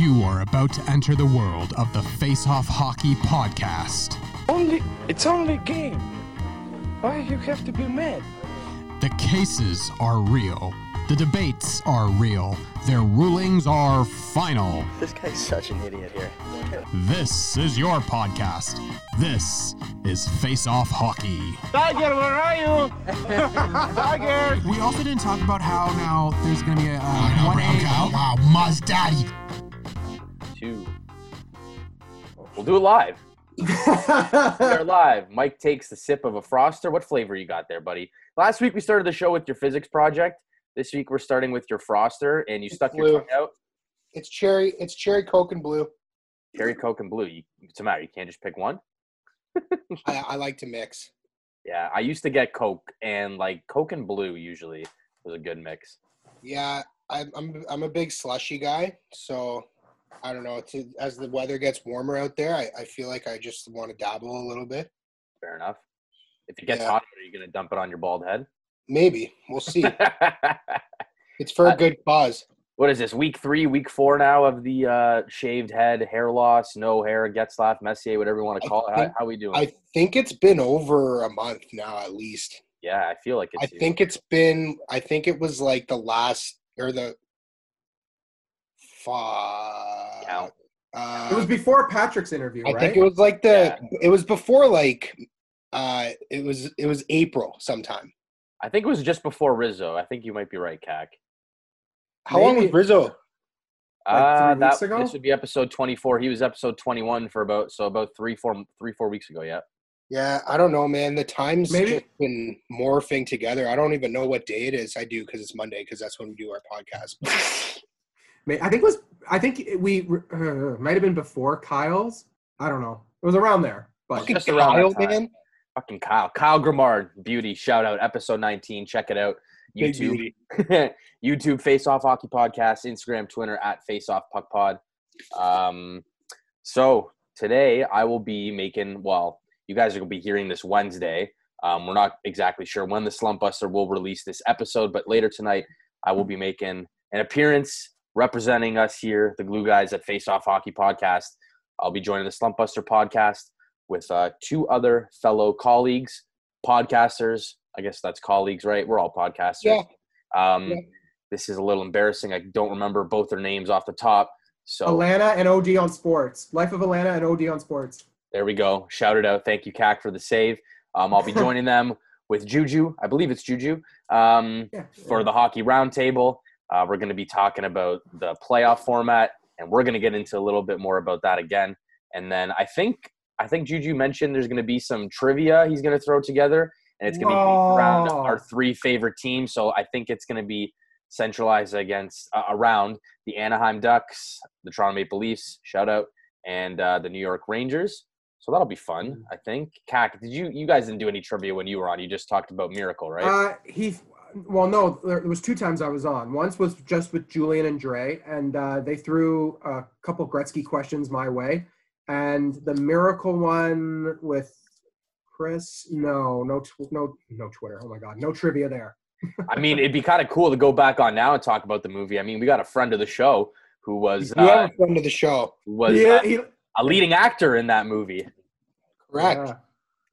You are about to enter the world of the Face Off Hockey Podcast. Only it's only a game. Why you have to be mad? The cases are real. The debates are real. Their rulings are final. This guy's such an idiot here. This is your podcast. This is Face Off Hockey. Tiger, where are you? Tiger. We also didn't talk about how now there's going to be a Oh, uh, 1A. Wow, Muzz Daddy. Two. We'll do it live. We're live. Mike takes the sip of a Froster. What flavor you got there, buddy? Last week we started the show with your physics project. This week we're starting with your Froster, and you stuck your tongue out. It's cherry. It's cherry Coke and blue. Cherry Coke and blue. You, what's the matter? You can't just pick one. I, I like to mix. Yeah, I used to get Coke, and like Coke and blue usually was a good mix. Yeah, I, I'm I'm a big slushy guy, so I don't know. To, as the weather gets warmer out there, I, I feel like I just want to dabble a little bit. Fair enough. If it gets Yeah. hot, are you gonna dump it on your bald head? Maybe we'll see. it's for Uh, a good cause. what is this? Week three, week four now of the uh, shaved head, hair loss, no hair, Getzlaf, Messier, whatever you want to call it. How, think- how we doing? I think it's been over a month now, at least. yeah, I feel like it's. I think it's been. I think it was like the last or the. Fuck. Count. Uh, It was before Patrick's interview, right? I right? think it was like the. Yeah. It was before like. Uh, it was it was April sometime. I think it was just before Rizzo. I think you might be right, Cac. How long was Rizzo? Like Uh, three that, weeks ago? This would be episode 24. He was episode 21 for about so about three, four, three, four weeks ago. Yeah. Yeah, I don't know, man. The times Maybe- just been morphing together. I don't even know what day it is. I do because it's Monday because that's when we do our podcast. May- I think it was. I think we uh, might have been before Kyle's. I don't know. It was around there, but Fucking just around that Kyle, time. man. Fucking Kyle, Kyle Grimard, beauty. Shout out episode 19. Check it out. YouTube. YouTube Face Off Hockey Podcast, Instagram, Twitter at Face Off Puck Pod. Um, so today I will be making. Well, you guys are gonna be hearing this Wednesday. Um, we're not exactly sure when the Slump Buster will release this episode, but later tonight I will be making an appearance representing us here, the Glue Guys at Face Off Hockey Podcast. I'll be joining the Slump Buster podcast with uh, two other fellow colleagues, podcasters. I guess that's colleagues, right? We're all podcasters. Yeah. Um, Yeah. This is a little embarrassing. I don't remember both their names off the top. So Alana and OD on Sports. Life of Alana and OD on Sports. there we go. Shout it out. Thank you, CAC, for the save. Um, I'll be joining them with Juju. I believe it's Juju um, Yeah. for the hockey roundtable. Uh, we're going to be talking about the playoff format, and we're going to get into a little bit more about that again. And then I think I think Juju mentioned there's going to be some trivia he's going to throw together, and it's going to be around our three favorite teams. So I think it's going to be centralized against uh, around the Anaheim Ducks, the Toronto Maple Leafs, shout out, and uh, the New York Rangers. So that'll be fun, I think. Cac, did you you guys didn't do any trivia when you were on? You just talked about Miracle, right? Uh, he. Well, no, there, there was two times I was on. Once was just with Julian and Dre, and uh, they threw a couple Gretzky questions my way, and the miracle one with Chris. No, no, tw- no, no Twitter. Oh my God, no trivia there. I mean, it'd be kind of cool to go back on now and talk about the movie. I mean, we got a friend of the show who was You uh, have a friend of the show, was yeah, uh, he, a leading actor in that movie. correct? yeah.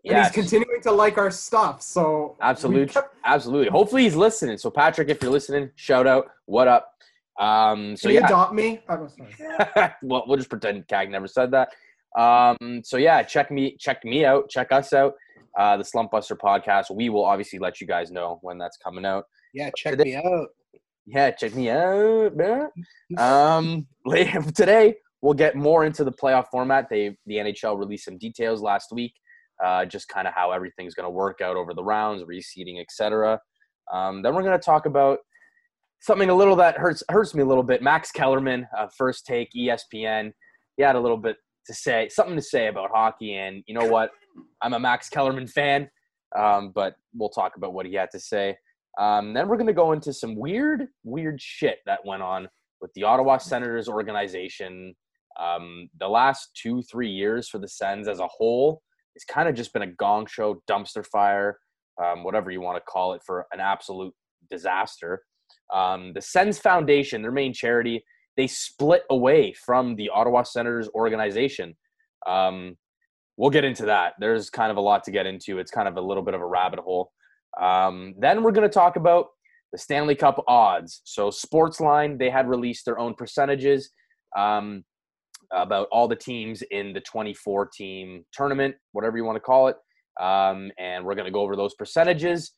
And he's continuing to like our stuff. So absolutely, kept- absolutely. Hopefully, he's listening. So, Patrick, if you're listening, shout out. What up? Um, so Can you yeah, adopt me? I'm sorry. well, we'll just pretend Cag never said that. Um, so yeah, check me, check me out, check us out. Uh, the Slump Buster podcast. We will obviously let you guys know when that's coming out. Yeah, check Today- me out. Yeah, check me out. man. Um, later today we'll get more into the playoff format. They the NHL released some details last week, uh, just kind of how everything's going to work out over the rounds, reseeding, etc. Um, then we're going to talk about something a little that hurts hurts me a little bit. Max Kellerman, uh, first take, ESPN. He had a little bit to say, something to say about hockey, and you know what? I'm a Max Kellerman fan, um, but we'll talk about what he had to say. Um, then we're going to go into some weird, weird shit that went on with the Ottawa Senators organization. Um, the last two, three years for the Sens as a whole, it's kind of just been a gong show, dumpster fire, um, whatever you want to call it, for an absolute disaster. Um, the Sens Foundation, their main charity, they split away from the Ottawa Senators organization. Um, we'll get into that. There's kind of a lot to get into. It's kind of a little bit of a rabbit hole. Um, then we're going to talk about the Stanley Cup odds. So Sportsline, they had released their own percentages um, about all the teams in the 24 team tournament, whatever you want to call it. Um, and we're going to go over those percentages.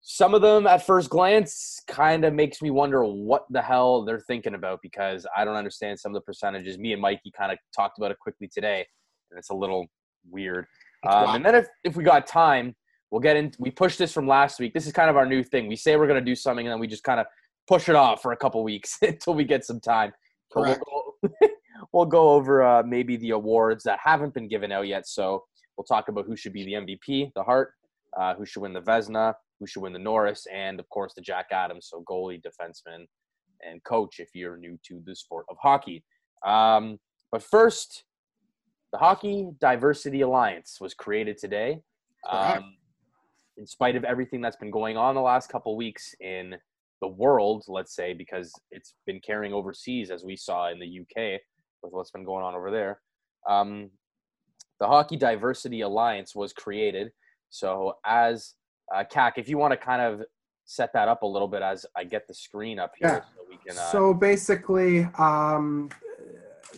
Some of them at first glance kind of makes me wonder what the hell they're thinking about because I don't understand some of the percentages. Me and Mikey kind of talked about it quickly today, and it's a little weird. Um, and then if, if we got time, we'll get in. We pushed this from last week. This is kind of our new thing. We say we're going to do something, and then we just kind of push it off for a couple weeks until we get some time. Correct. We'll go, we'll go over uh, maybe the awards that haven't been given out yet. So we'll talk about who should be the MVP, the Hart, uh, who should win the Vezina, who should win the Norris, and of course the Jack Adams. So goalie, defenseman, and coach if you're new to the sport of hockey. Um, but first, the Hockey Diversity Alliance was created today. Um, in spite of everything that's been going on the last couple weeks in the world, let's say, because it's been carrying overseas, as we saw in the UK with what's been going on over there. Um, the Hockey Diversity Alliance was created. So, as uh, CAC, if you want to kind of set that up a little bit as I get the screen up here, Yeah. so we can. Uh, So basically, um,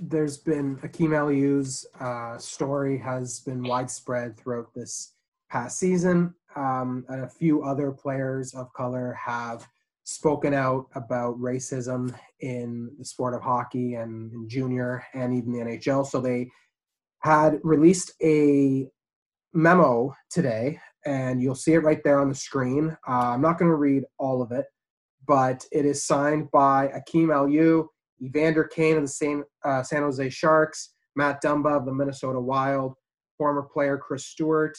there's been Akim Aliu's uh, story has been widespread throughout this past season, um, and a few other players of color have spoken out about racism in the sport of hockey and junior and even the NHL. So they had released a memo today, and you'll see it right there on the screen. Uh, I'm not going to read all of it, but it is signed by Akim Aliu, Evander Kane of the San, uh, San Jose Sharks, Matt Dumba of the Minnesota Wild, former player Chris Stewart,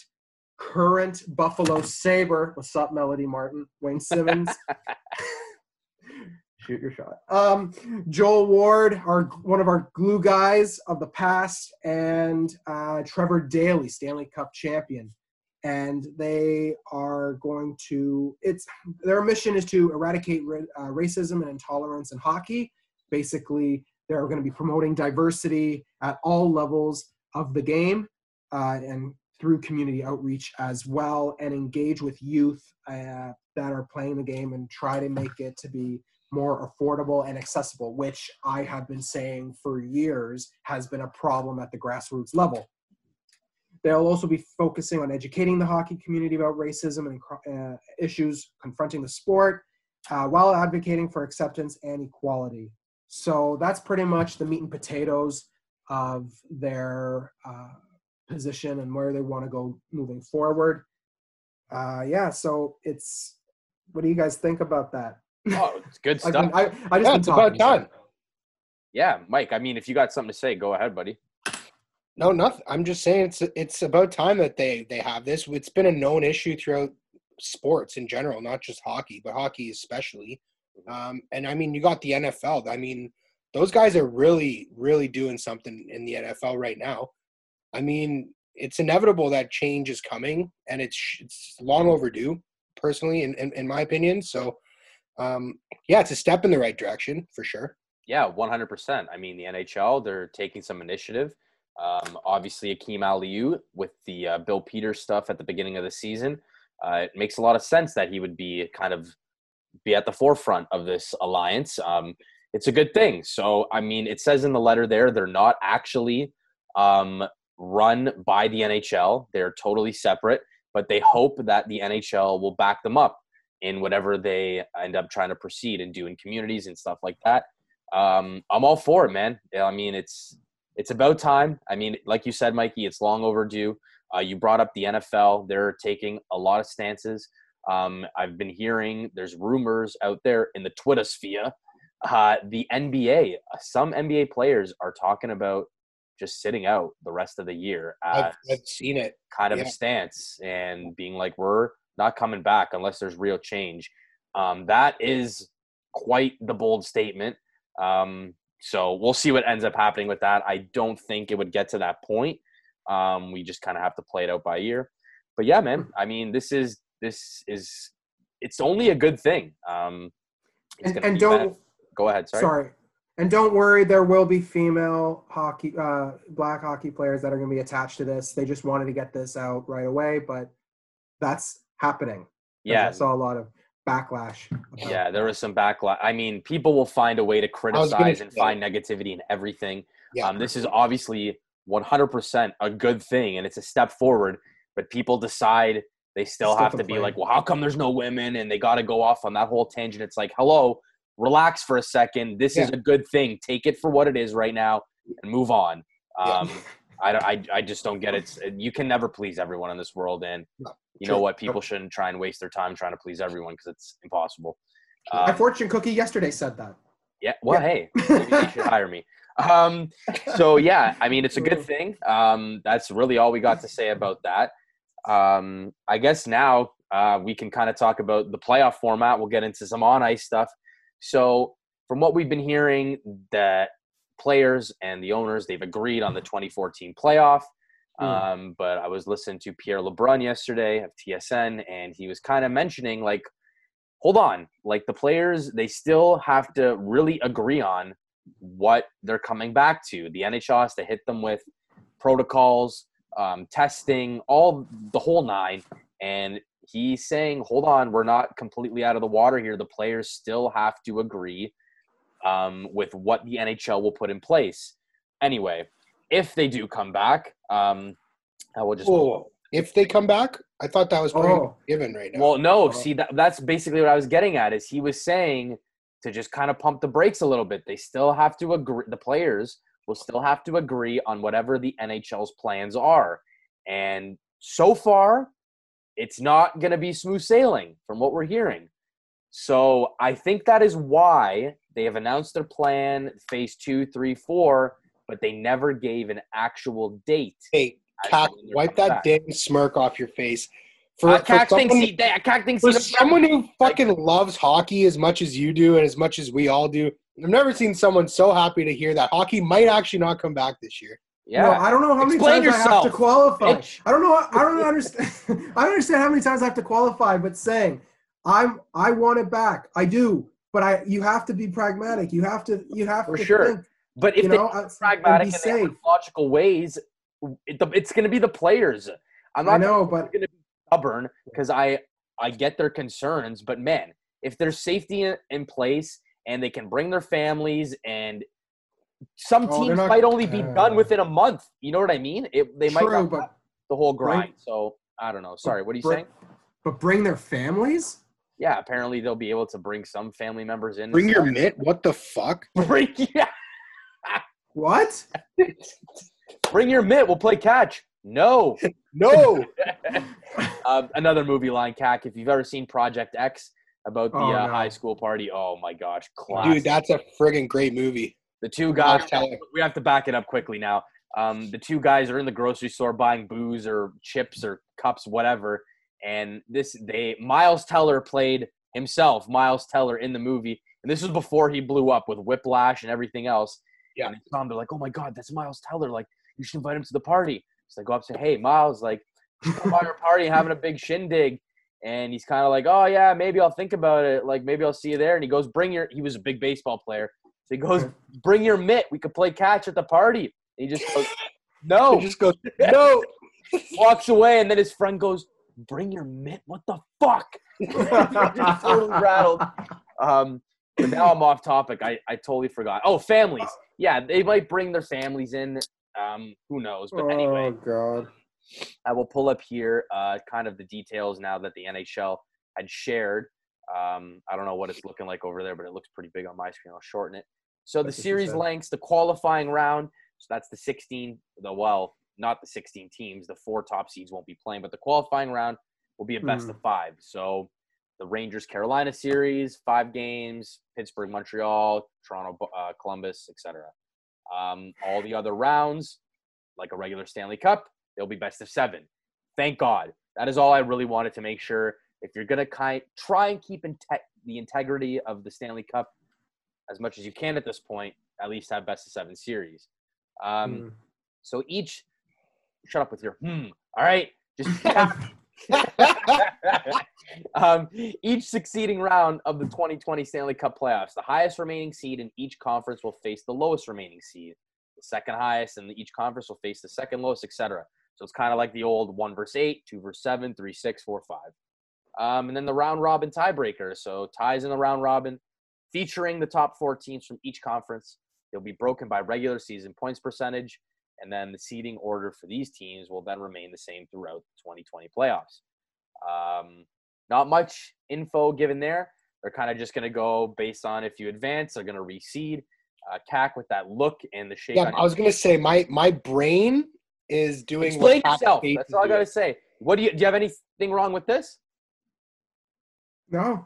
current Buffalo Sabre. What's up, Melody Martin? Wayne Simmonds. Shoot your shot. Um, Joel Ward, our one of our glue guys of the past, and uh, Trevor Daley, Stanley Cup champion. And they are going to. It's their mission is to eradicate ra- uh, racism and intolerance in hockey. Basically, they're going to be promoting diversity at all levels of the game uh, and through community outreach as well, and engage with youth uh, that are playing the game and try to make it to be more affordable and accessible, which I have been saying for years has been a problem at the grassroots level. They'll also be focusing on educating the hockey community about racism and uh, issues confronting the sport uh, while advocating for acceptance and equality. So that's pretty much the meat and potatoes of their uh, position and where they want to go moving forward. Uh, yeah, so it's what do you guys think about that? oh, it's good stuff. been, I, I just Yeah, been it's about time. yeah, Mike. I mean, if you got something to say, go ahead, buddy. No, nothing. I'm just saying it's it's about time that they they have this. It's been a known issue throughout sports in general, not just hockey, but hockey especially. Um, and I mean, you got the NFL. I mean, those guys are really, really doing something in the NFL right now. I mean, it's inevitable that change is coming, and it's it's long overdue, personally, in in, in my opinion. So, um, yeah, it's a step in the right direction for sure. Yeah, one hundred percent. I mean, the NHL they're taking some initiative. Um, obviously, Akim Aliu with the uh, Bill Peters stuff at the beginning of the season, uh, it makes a lot of sense that he would be kind of be at the forefront of this alliance. Um, it's a good thing. So, I mean, it says in the letter there they're not actually um, run by the NHL. They're totally separate, but they hope that the NHL will back them up in whatever they end up trying to proceed and do in communities and stuff like that. Um, I'm all for it, man. I mean, it's it's about time. I mean, like you said, Mikey, it's long overdue. Uh, you brought up the NFL; they're taking a lot of stances. Um, I've been hearing there's rumors out there in the Twitter sphere. Uh, the NBA, some NBA players are talking about just sitting out the rest of the year I've, I've seen it. kind of Yeah. a stance and being like, we're not coming back unless there's real change. Um, that is quite the bold statement. Um, so we'll see what ends up happening with that. I don't think it would get to that point. Um, we just kind of have to play it out by ear. But yeah, man, I mean, this is this is it's only a good thing. Um, it's And, and be don't benef- go ahead. Sorry. sorry. And don't worry, there will be female hockey, uh, black hockey players that are going to be attached to this. They just wanted to get this out right away, but that's happening. Yeah, I saw a lot of backlash. about yeah, there was some backlash. I mean, people will find a way to criticize and find negativity in everything. Yeah. Um, this is obviously 100% a good thing and it's a step forward, but people decide they still Still have to be like, well, how come there's no women? And they got to go off on that whole tangent. It's like, hello, relax for a second. This is a good thing. Take it for what it is right now and move on. Yeah. Um, I, I, I just don't get it. You can never please everyone in this world. And No, you true. know what? People shouldn't try and waste their time trying to please everyone because it's impossible. My Um, fortune cookie yesterday said that. yeah. Well, hey, maybe you should hire me. Um, so yeah, I mean, it's a good thing. Um, that's really all we got to say about that. Um, I guess now uh, we can kind of talk about the playoff format. We'll get into some on ice stuff. So, from what we've been hearing, that players and the owners they've agreed on the 2014 playoff. Hmm. Um, but I was listening to Pierre LeBrun yesterday of TSN, and he was kind of mentioning like, hold on, like the players they still have to really agree on what they're coming back to. The NHL has to hit them with protocols, um, testing, all the whole nine. And he's saying, hold on, we're not completely out of the water here. The players still have to agree um, with what the NHL will put in place. Anyway, if they do come back, um, I will just. Whoa. If they come back, I thought that was pretty Oh. given right now. Well, no, Oh. see, that, that's basically what I was getting at. Is he was saying to just kind of pump the brakes a little bit. They still have to agree. The players will still have to agree on whatever the NHL's plans are. And so far, it's not going to be smooth sailing from what we're hearing. So I think that is why they have announced their plan, phase two, three, four, but they never gave an actual date. hey, Cac, wipe that back. damn smirk off your face. For, Uh, for someone- he, for someone who fucking loves hockey as much as you do and as much as we all do, I've never seen someone so happy to hear that hockey might actually not come back this year. Yeah. No, I don't know how many Explain times I have to qualify. bitch. I don't know. I don't understand. I don't understand how many times I have to qualify. But saying I'm, I want it back. I do. But I, you have to be pragmatic. You have to, you have For to sure. think. But if you they know, are uh, and pragmatic and, they safe. logical ways, it, the, it's going to be the players. I'm I not know, but going to be stubborn because I I get their concerns. But man, if there's safety in, in place and they can bring their families and some Oh, teams not- might only be uh, done within a month. You know what I mean? It, they might not But the whole bring- grind. So I don't know. Sorry, what are you bring- saying? but bring their families. Yeah, apparently they'll be able to bring some family members in. Bring your mitt. What the fuck? bring yeah, What? bring your mitt. We'll play catch. No. No. uh, another movie line, Cac. If you've ever seen Project X about the Oh, uh, no. high school party, oh my gosh, classic. Dude, that's a friggin' great movie. The two guys. We have to back it up quickly now. Um, the two guys are in the grocery store buying booze or chips or cups, whatever. And this, they Miles Teller played himself, Miles Teller in the movie, and this was before he blew up with Whiplash and everything else. Yeah. And saw him, they're like, "Oh my God, that's Miles Teller! Like, you should invite him to the party." So they go up and say, "Hey, Miles, like, you should come by our party having a big shindig." And he's kind of like, "Oh yeah, maybe I'll think about it. Like, maybe I'll see you there." And he goes, "Bring your." He was a big baseball player, so he goes, Okay. "Bring your mitt. We could play catch at the party." And he just goes, "No." It just goes, no. walks away, and then his friend goes, "Bring your mitt." What the fuck? just totally rattled. Um, but now I'm off topic. I, I totally forgot. Oh, families. Yeah, they might bring their families in. Um, who knows? But anyway, Oh God. I will pull up here uh, kind of the details now that the NHL had shared. Um, I don't know what it's looking like over there, but it looks pretty big on my screen. I'll shorten it. So the That's series lengths, the qualifying round. So that's the 16. The well, not the 16 teams. The four top seeds won't be playing, but the qualifying round will be a best Hmm. of five. So the Rangers Carolina series, five games. Pittsburgh Montreal, Toronto uh, Columbus, etc. Um, all the other rounds, like a regular Stanley Cup, they'll be best of seven. Thank God. That is all I really wanted to make sure. If you're gonna kind try and keep inte- the integrity of the Stanley Cup as much as you can at this point, at least have best of seven series. Um, Mm. So each, shut up with your hmm. All right, just um, each succeeding round of the 2020 Stanley Cup playoffs, the highest remaining seed in each conference will face the lowest remaining seed. The second highest in each conference will face the second lowest, etc. So it's kind of like the old one verse eight, two verse seven, three six, four five. Um, and then the round robin tiebreaker. So ties in the round robin, featuring the top four teams from each conference. They'll be broken by regular season points percentage, and then the seeding order for these teams will then remain the same throughout the 2020 playoffs. Um, not much info given there. They're kind of just going to go based on if you advance, they're going to reseed. Uh, CAC with that look and the shape. Yeah, I was going to say my my brain is doing. Explain yourself. That's all I got to say. What do you do? You have anything wrong with this? No.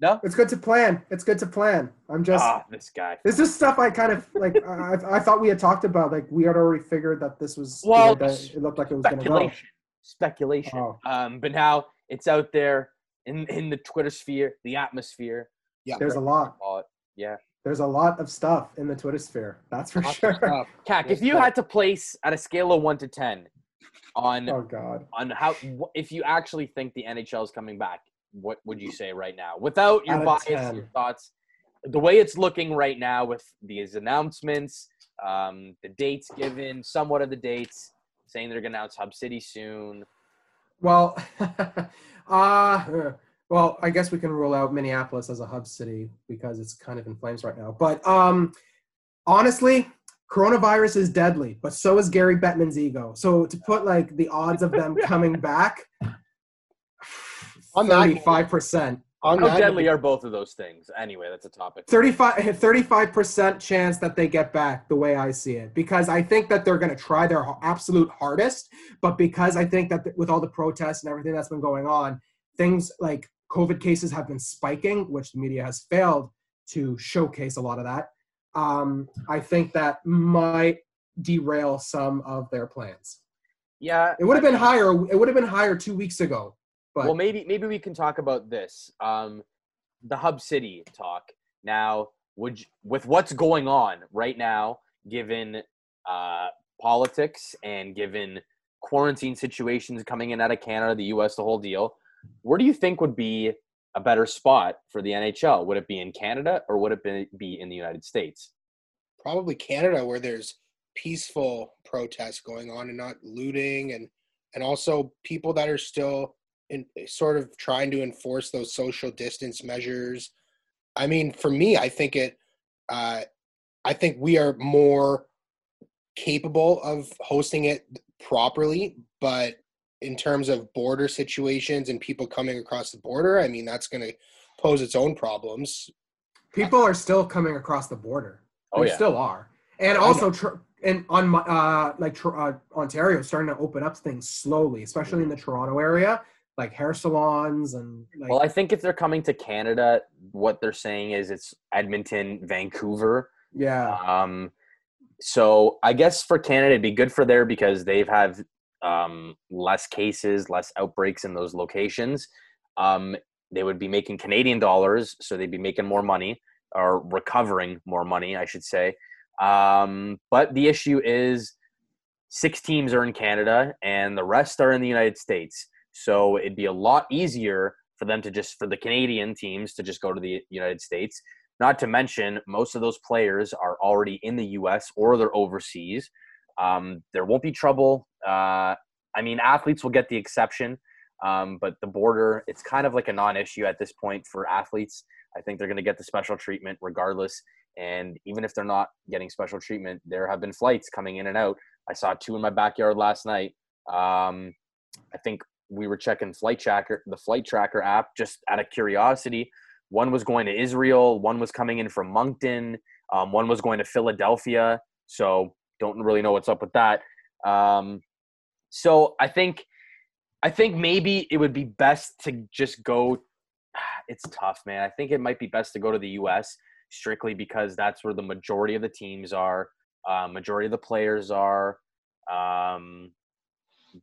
No. It's good to plan. It's good to plan. I'm just. Ah, this guy. This is stuff I kind of like. I, I thought we had talked about. Like we had already figured that this was. Well, that it looked like it was going to go. Speculation. Oh. Um, but now it's out there in in the Twitter sphere, the atmosphere. Yeah, There's a lot. Yeah. There's a lot of stuff in the Twitter sphere. That's for lots sure. of. Cac, if you stuff. had to place at a scale of one to ten on Oh God. on how if you actually think the NHL is coming back, what would you say right now? Without your bias, 10. your thoughts, the way it's looking right now with these announcements, um, the dates given, somewhat of the dates, saying they're going to announce Hub City soon. Well, uh, well, I guess we can rule out Minneapolis as a hub city because it's kind of in flames right now. But um, honestly, coronavirus is deadly, but so is Gary Bettman's ego. So to put like the odds of them coming back, On that- thirty-five percent. On How that deadly are both of those things? Anyway, that's a topic. 35 percent chance that they get back the way I see it because I think that they're going to try their absolute hardest but because I think that with all the protests and everything that's been going on things like covid cases have been spiking which the media has failed to showcase a lot of that um, I think that might derail some of their plans Yeah, it would have been higher it would have been higher 2 weeks ago but well, maybe maybe we can talk about this. Um, the Hub City talk. Now, would you, with what's going on right now, given uh, politics and given quarantine situations coming in out of Canada, the U.S., the whole deal, where do you think would be a better spot for the NHL? Would it be in Canada or would it be, be in the United States? probably Canada where there's peaceful protests going on and not looting and and also people that are still in sort of trying to enforce those social distance measures. I mean, for me, I think it uh I think we are more capable of hosting it properly, but in terms of border situations and people coming across the border, I mean that's going to pose its own problems. people are still coming across the border Oh, They yeah. still are, and also tr- and on my- uh like tr- uh, Ontario starting to open up things slowly, especially in the Toronto area, like hair salons and like Well, I think if they're coming to Canada, what they're saying is it's Edmonton, Vancouver, yeah, Um, so I guess for Canada, it'd be good for there because they've had um, less cases, less outbreaks in those locations. Um, they would be making Canadian dollars, so they'd be making more money or recovering more money, I should say. Um, but the issue is six teams are in Canada and the rest are in the United States. So it'd be a lot easier for them to just, for the Canadian teams to just go to the United States. Not to mention, most of those players are already in the U.S. or they're overseas. Um, there won't be trouble. Uh, I mean, athletes will get the exception, um, but the border, it's kind of like a non issue at this point for athletes. I think they're going to get the special treatment regardless. And even if they're not getting special treatment, there have been flights coming in and out. I saw two in my backyard last night. Um, I think we were checking flight tracker, the flight tracker app, just out of curiosity. One was going to Israel. One was coming in from Moncton. Um, one was going to Philadelphia. So don't really know what's up with that. Um, so I think, I think maybe it would be best to just go. It's tough, man. I think it might be best to go to the U.S. strictly because that's where the majority of the teams are, uh, majority of the players are. Um,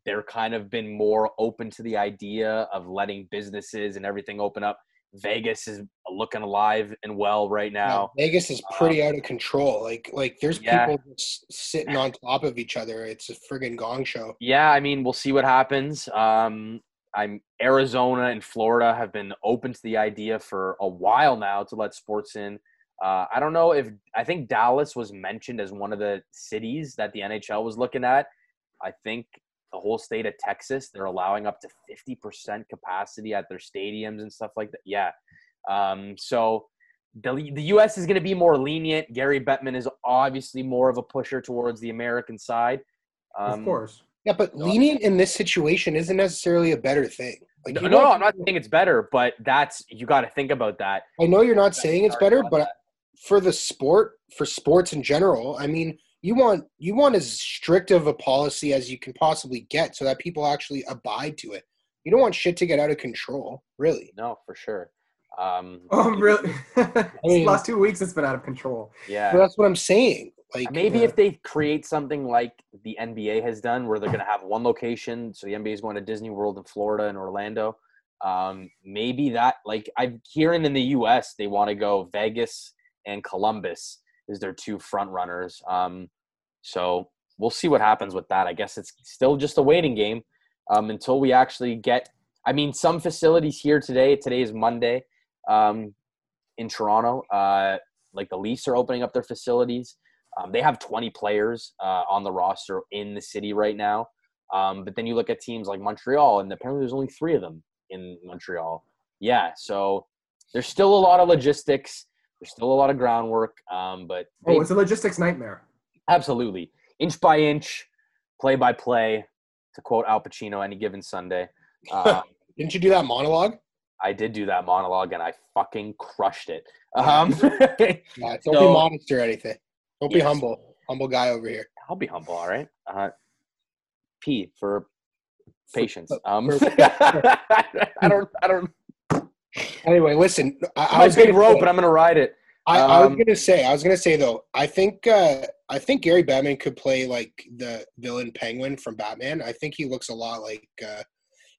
they're kind of been more open to the idea of letting businesses and everything open up. Vegas is looking alive and well right now. Yeah, Vegas is pretty out of control. Like like there's Yeah. people just sitting on top of each other. It's a friggin' gong show. Yeah, I mean, we'll see what happens. Um, I'm Arizona and Florida have been open to the idea for a while now to let sports in. Uh, I don't know if I think Dallas was mentioned as one of the cities that the NHL was looking at. I think the whole state of Texas they're allowing up to 50% capacity at their stadiums and stuff like that. Yeah. Um, so the, the U.S. is going to be more lenient. Gary Bettman is obviously more of a pusher towards the American side. Um, of course. Yeah, but lenient in this situation isn't necessarily a better thing. Like No, you no, want I'm not saying it's better, but that's you got to think about that. I know you're not saying it's better, but that. for the sport, for sports in general, I mean, you want you want as strict of a policy as you can possibly get, so that people actually abide to it. You don't want shit to get out of control, really. no, for sure. Um, Oh, really? mean- last two weeks, it's been out of control. yeah. But that's what I'm saying. Like Maybe uh, if they create something like the NBA has done, where they're going to have one location, so the NBA is going to Disney World in Florida and Orlando. Um, maybe that, like I'm hearing in the U.S., they want to go Vegas and Columbus is their two front runners. Um, so we'll see what happens with that. I guess it's still just a waiting game um, until we actually get. I mean, some facilities here today. Today is Monday um, in Toronto. Uh, like the Leafs are opening up their facilities. Um, they have 20 players uh, on the roster in the city right now. Um, but then you look at teams like Montreal, and apparently there's only three of them in Montreal. Yeah, so there's still a lot of logistics. There's still a lot of groundwork. Um, but Oh, it's a logistics nightmare. absolutely, inch by inch, play by play, to quote Al Pacino, any given Sunday. Um, didn't you do that monologue? I did do that monologue, and I fucking crushed it. Um, Yeah, don't So- be modest or anything. Don't be Yes. humble. Humble guy over here. I'll be humble, all right. Uh, P for patience. Um, I don't. I don't. Anyway, listen. I, I My was big gonna rope, say- and I'm gonna ride it. I, I was Um, gonna say, I was gonna say though, I think uh, I think Gary Bettman could play like the villain Penguin from Batman. I think he looks a lot like uh,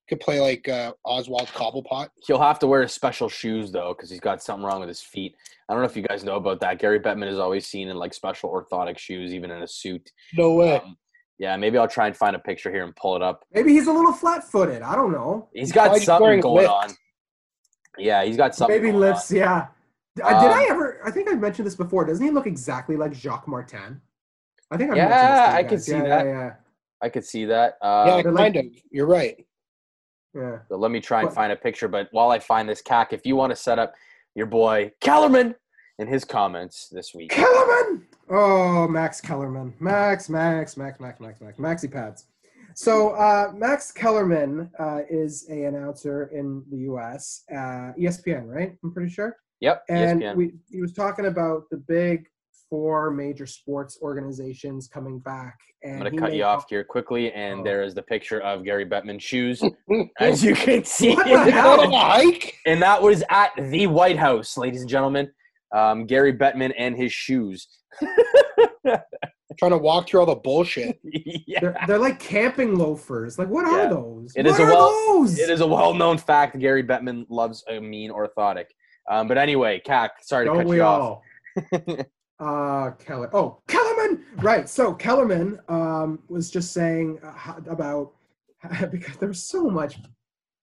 could play like uh, Oswald Cobblepot. He'll have to wear special shoes though, because he's got something wrong with his feet. I don't know if you guys know about that. Gary Bettman is always seen in like special orthotic shoes, even in a suit. No way. Um, yeah, maybe I'll try and find a picture here and pull it up. Maybe he's a little flat-footed. I don't know. He's got probably something going lift. on. Yeah, he's got something. Maybe going lifts. Yeah. Uh, Did Um, I ever? I think I mentioned this before. Doesn't he look exactly like Jacques Martin? I think I Yeah, mentioned this I could guys. see yeah, that. Yeah, yeah. I could see that. yeah, Uh, they're kind like- of. You're right. yeah. So let me try and find a picture. But while I find this cack, if you want to set up your boy Kellerman in his comments this week, Kellerman. Oh, Max Kellerman. Max, Max, Max, Max, Max, Max, Maxi pads. So uh, Max Kellerman uh, is a announcer in the U.S. Uh, ESPN, right? I'm pretty sure. yep, And ESPN. we, he was talking about the big four major sports organizations coming back. And I'm gonna cut you off here quickly, and Oh. there is the picture of Gary Bettman's shoes, as you can see, What the Is hell? a and that was at the White House, ladies and gentlemen. Um, Gary Bettman and his shoes. Trying to walk through all the bullshit. yeah. They're, they're like camping loafers. Like, what Yeah. are those? It what is a well- those? It is a well-known fact. Gary Bettman loves a mean orthotic. Um, but anyway, Cac, sorry to Don't cut we you off. all? uh Keller. Oh, Kellerman. Right. So Kellerman um was just saying uh, about because there was so much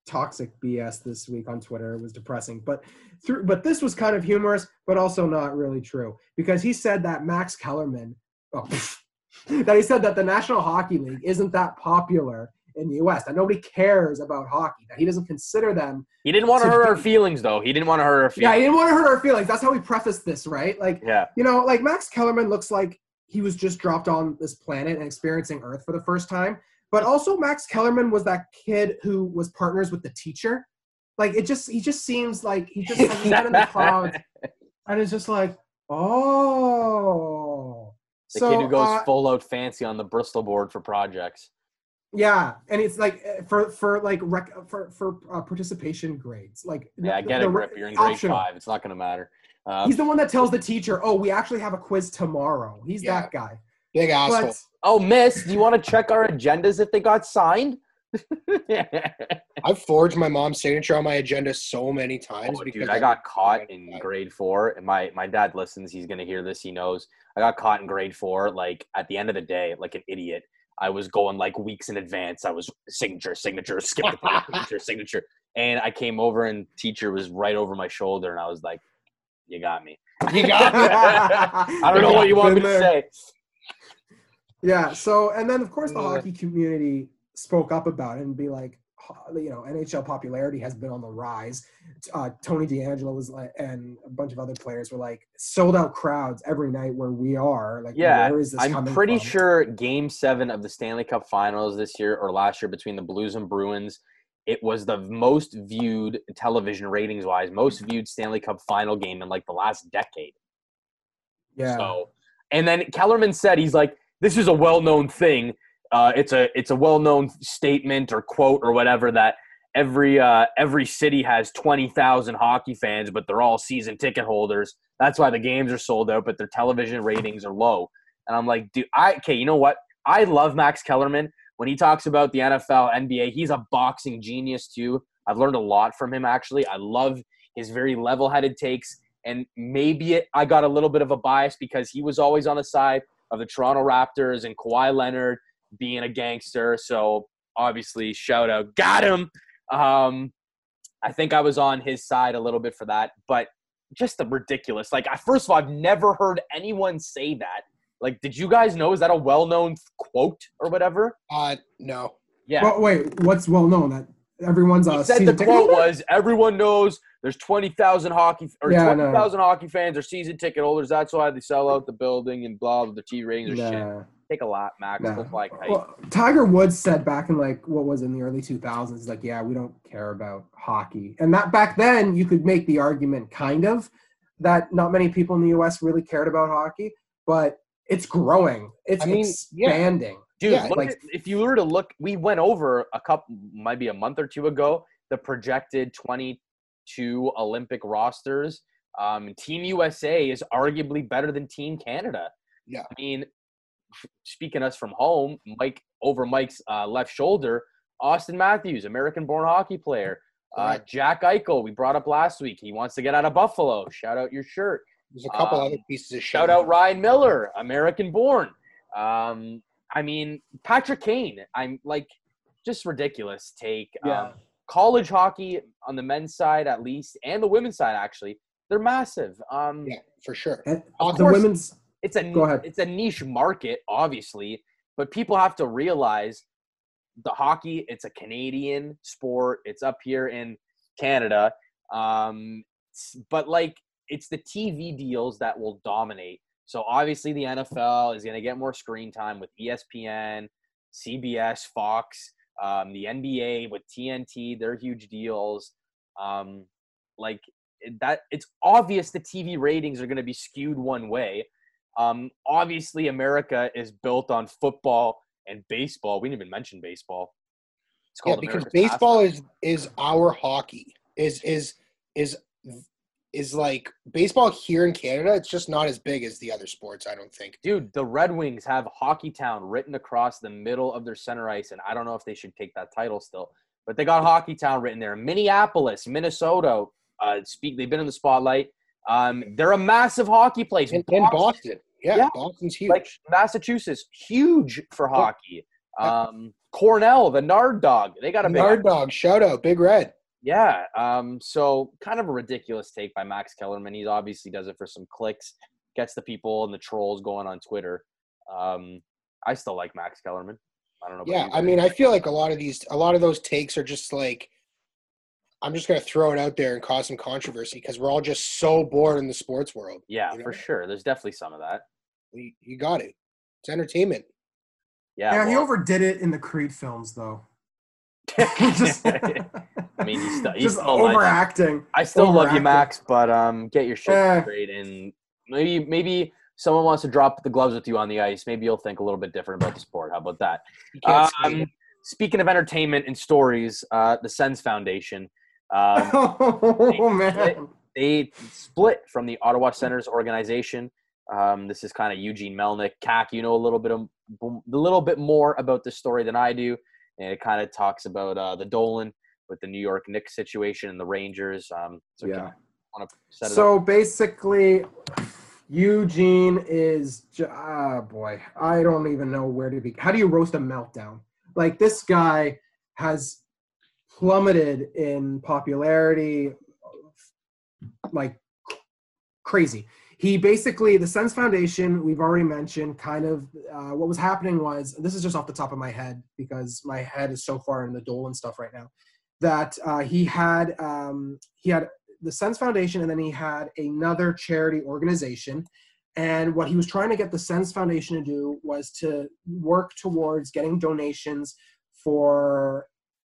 toxic BS this week on Twitter. It was depressing, but through but this was kind of humorous, but also not really true because he said that Max Kellerman, oh, that he said that the National Hockey League isn't that popular in the U.S. That nobody cares about hockey. That he doesn't consider them He didn't want to To hurt our feelings, though. He didn't want to hurt our feelings. Yeah, he feelings. didn't want to hurt our feelings. That's how he prefaced this, right? Like, Yeah. you know, like Max Kellerman looks like he was just dropped on this planet and experiencing Earth for the first time. But also, Max Kellerman was that kid who was partners with the teacher. Like, it just, he just seems like he just has his head in the clouds, and it's just like, oh. The so, kid who goes uh, full out fancy on the Bristol board for projects. yeah, and it's like uh, for for like rec, for for uh, participation grades, like Yeah, the- get the it, re- Grip. You're in grade optional. five. It's not going to matter. Um, He's the one that tells the teacher, "Oh, we actually have a quiz tomorrow." He's Yeah. that guy. Big asshole. But oh, miss, do you want to check our agendas if they got signed? I've forged my mom's signature on my agenda so many times Oh, because dude, I got caught in grade four, and my my dad listens. He's gonna hear this. He knows. I got caught in grade four, like at the end of the day, like an idiot. I was going like weeks in advance. I was signature, signature, skip the play, signature, signature. And I came over and teacher was right over my shoulder and I was like, You got me. You got me. I don't know what you want me to say. Yeah. So, and then of course the hockey community spoke up about it and be like, you know, NHL popularity has been on the rise. Uh, Tony DeAngelo was like, and a bunch of other players were like, sold out crowds every night where we are. Like, Yeah, where is this I'm pretty from? sure game seven of the Stanley Cup finals this year or last year between the Blues and Bruins, it was the most viewed television ratings wise, most viewed Stanley Cup final game in like the last decade. Yeah. So, and then Kellerman said he's like, this is a well-known thing. Uh, it's a it's a well-known statement or quote or whatever that every uh, every city has twenty thousand hockey fans, but they're all season ticket holders. That's why the games are sold out, but their television ratings are low. And I'm like, dude, I okay, you know what? I love Max Kellerman when he talks about the NFL, NBA. He's a boxing genius too. I've learned a lot from him actually. I love his very level-headed takes and maybe it, I got a little bit of a bias because he was always on the side of the Toronto Raptors and Kawhi Leonard being a gangster. So obviously, shout out, got him. Um, I think I was on his side a little bit for that, but just the ridiculous. Like, I, first of all, I've never heard anyone say that. Like, did you guys know? Is that a well-known quote or whatever? Uh, no. Yeah. Well, wait, what's well known that everyone's a he said the season ticket quote was, "Everyone knows there's twenty thousand hockey or Yeah, I twenty know. thousand hockey fans are season ticket holders. That's why they sell out the building and blah. blah the TV ratings are shit. Nah, Take a lot, Max. nah. Go fly kite. Well, Tiger Woods said back in like what was in the early 2000s, like, yeah, we don't care about hockey, and that back then you could make the argument kind of that not many people in the U.S. really cared about hockey, but it's growing, it's I mean, yeah. expanding. Dude, yeah, like- at, if you were to look, we went over a couple, maybe a month or two ago, the projected 22 Olympic rosters. Um, Team USA is arguably better than Team Canada. Yeah. I mean, speaking us from home, Mike over Mike's uh, left shoulder, Auston Matthews, American-born hockey player. Uh, Jack Eichel, we brought up last week. He wants to get out of Buffalo. Shout out your shirt. There's a couple Um, other pieces of shit. Shout out Ryan Miller, American born. Um, I mean, Patrick Kane. I'm like, just ridiculous take. Yeah. Um, college hockey on the men's side, at least, and the women's side, actually, they're massive. Um, Yeah, for sure. And Of the course. women's It's a Go ahead. it's a niche market, obviously, but people have to realize the hockey. It's a Canadian sport. It's up here in Canada, um, but like it's the TV deals that will dominate. So obviously, the NFL is going to get more screen time with ESPN, CBS, Fox, um, the NBA with TNT. They're huge deals. Um, like that, it's obvious the TV ratings are going to be skewed one way. Um, obviously, America is built on football and baseball. We didn't even mention baseball. It's Yeah, because America's baseball pastime. is is our hockey. Is is is is like baseball here in Canada. It's just not as big as the other sports. I don't think. Dude, the Red Wings have Hockey Town written across the middle of their center ice, and I don't know if they should take that title still, but they got Hockey Town written there. Minneapolis, Minnesota, uh, speak. They've been in the spotlight. Um, they're a massive hockey place. In, in Boston, yeah, Yeah. Boston's huge. like Massachusetts, huge for hockey. Um, Cornell, the Nard Dog, they got a Nard Dog, shout out, Big Red. Yeah. Um, so kind of a ridiculous take by Max Kellerman. He obviously does it for some clicks, gets the people and the trolls going on Twitter. Um, I still like Max Kellerman. I don't know. Yeah, I mean, I feel like a lot of these, a lot of those takes are just like, I'm just gonna throw it out there and cause some controversy because we're all just so bored in the sports world. yeah, you know? for sure. There's definitely some of that. You, you got it. It's entertainment. Yeah. yeah, he overdid it in the Creed films though. just, I mean, he's still- he's just still like- overacting. I still love you. Max, but um, get your shit Eh. straight and maybe maybe someone wants to drop the gloves with you on the ice. Maybe you'll think a little bit different about the sport. How about that? You can't say Um, speaking of entertainment and stories, uh, the Sens Foundation. Um, oh man. they split from the Ottawa Senators organization. Um, this is kind of Eugene Melnyk. Cac, you know a little bit of a little bit more about this story than I do, and it kind of talks about uh, the Dolan with the New York Knicks situation and the Rangers. Um, so Yeah. want to set it up? So basically, Eugene is, ah, oh boy, I don't even know where to be. How do you roast a meltdown? Like this guy has plummeted in popularity, like crazy. He basically, the Sens Foundation, we've already mentioned, kind of uh, what was happening was this is just off the top of my head because my head is so far in the Dolan stuff right now. That uh, he had um, he had the Sens Foundation, and then he had another charity organization. And what he was trying to get the Sens Foundation to do was to work towards getting donations for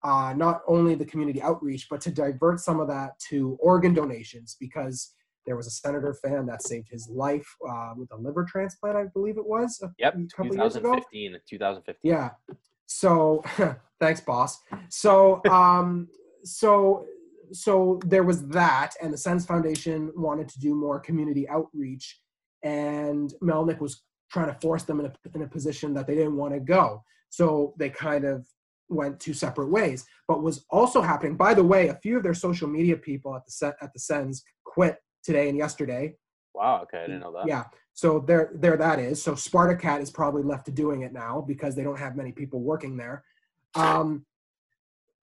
uh, not only the community outreach, but to divert some of that to organ donations because there was a senator fan that saved his life uh, with a liver transplant, I believe it was. Yep, couple years ago. 2015. 2015. Yeah. So thanks, boss. So um, so so there was that, and the Sens Foundation wanted to do more community outreach, and Melnyk was trying to force them in a, in a position that they didn't want to go. So they kind of went two separate ways. But was also happening, by the way, a few of their social media people at the set at the Sens quit today and yesterday. Wow. Okay, I didn't know that. Yeah. So there, there that is. So Spartacat is probably left to doing it now because they don't have many people working there. Um,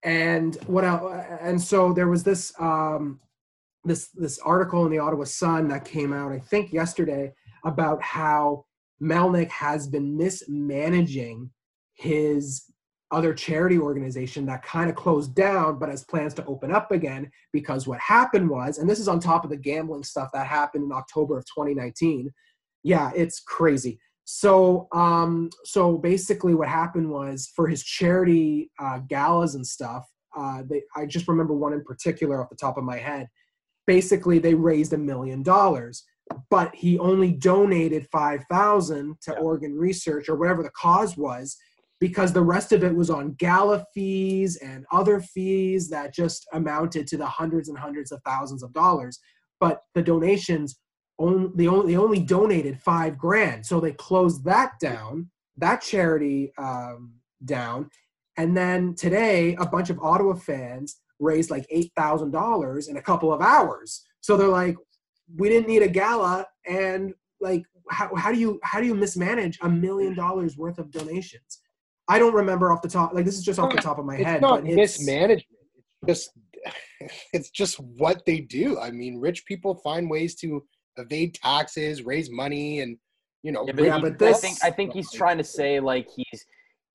and what else? And so there was this um, this this article in the Ottawa Sun that came out, I think, yesterday about how Melnyk has been mismanaging his other charity organization that kind of closed down but has plans to open up again because what happened was and this is on top of the gambling stuff that happened in october of 2019 yeah it's crazy. So um so basically what happened was for his charity uh, galas and stuff uh they i just remember one in particular off the top of my head. Basically they raised a million dollars but he only donated 5000 to Yeah. organ research or whatever the cause was because the rest of it was on gala fees and other fees that just amounted to the hundreds and hundreds of thousands of dollars. But the donations only they only, they only donated five grand, so they closed that down, that charity um, down, and then today a bunch of Ottawa fans raised like eight thousand dollars in a couple of hours. So they're like, we didn't need a gala, and like, how, how do you how do you mismanage a million dollars worth of donations? I don't remember off the top. Like this is just off the top of my it's head. not but it's, mismanagement. It's just it's just what they do. I mean, rich people find ways to evade taxes, raise money, and you know. Yeah, but, Yeah, he- but I this- think I think he's trying to say like he's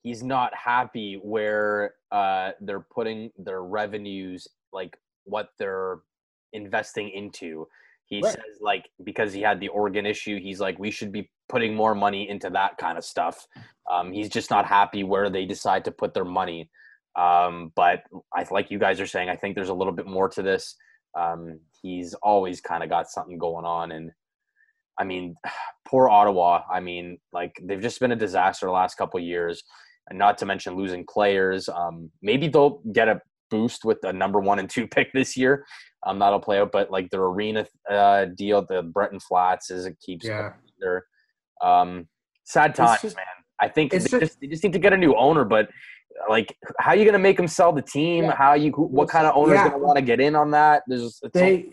he's not happy where uh, they're putting their revenues like what they're investing into. He Right. says like because he had the organ issue, he's like we should be putting more money into that kind of stuff. Um, he's just not happy where they decide to put their money. Um, but I like you guys are saying, I think there's a little bit more to this. Um, he's always kind of got something going on, and I mean, poor Ottawa. I mean, like they've just been a disaster the last couple of years, and not to mention losing players. Um, maybe they'll get a boost with the number one and two pick this year. Um, that'll play out. But like the arena uh, deal, LeBreton Flats, as it keeps Yeah. there. Um, sad times, just- man. I think they just, just- they just need to get a new owner, but. Uh, like, how are you going to make them sell the team? Yeah. How you? who- What kind of owner's Yeah. going to want to get in on that? There's it's all they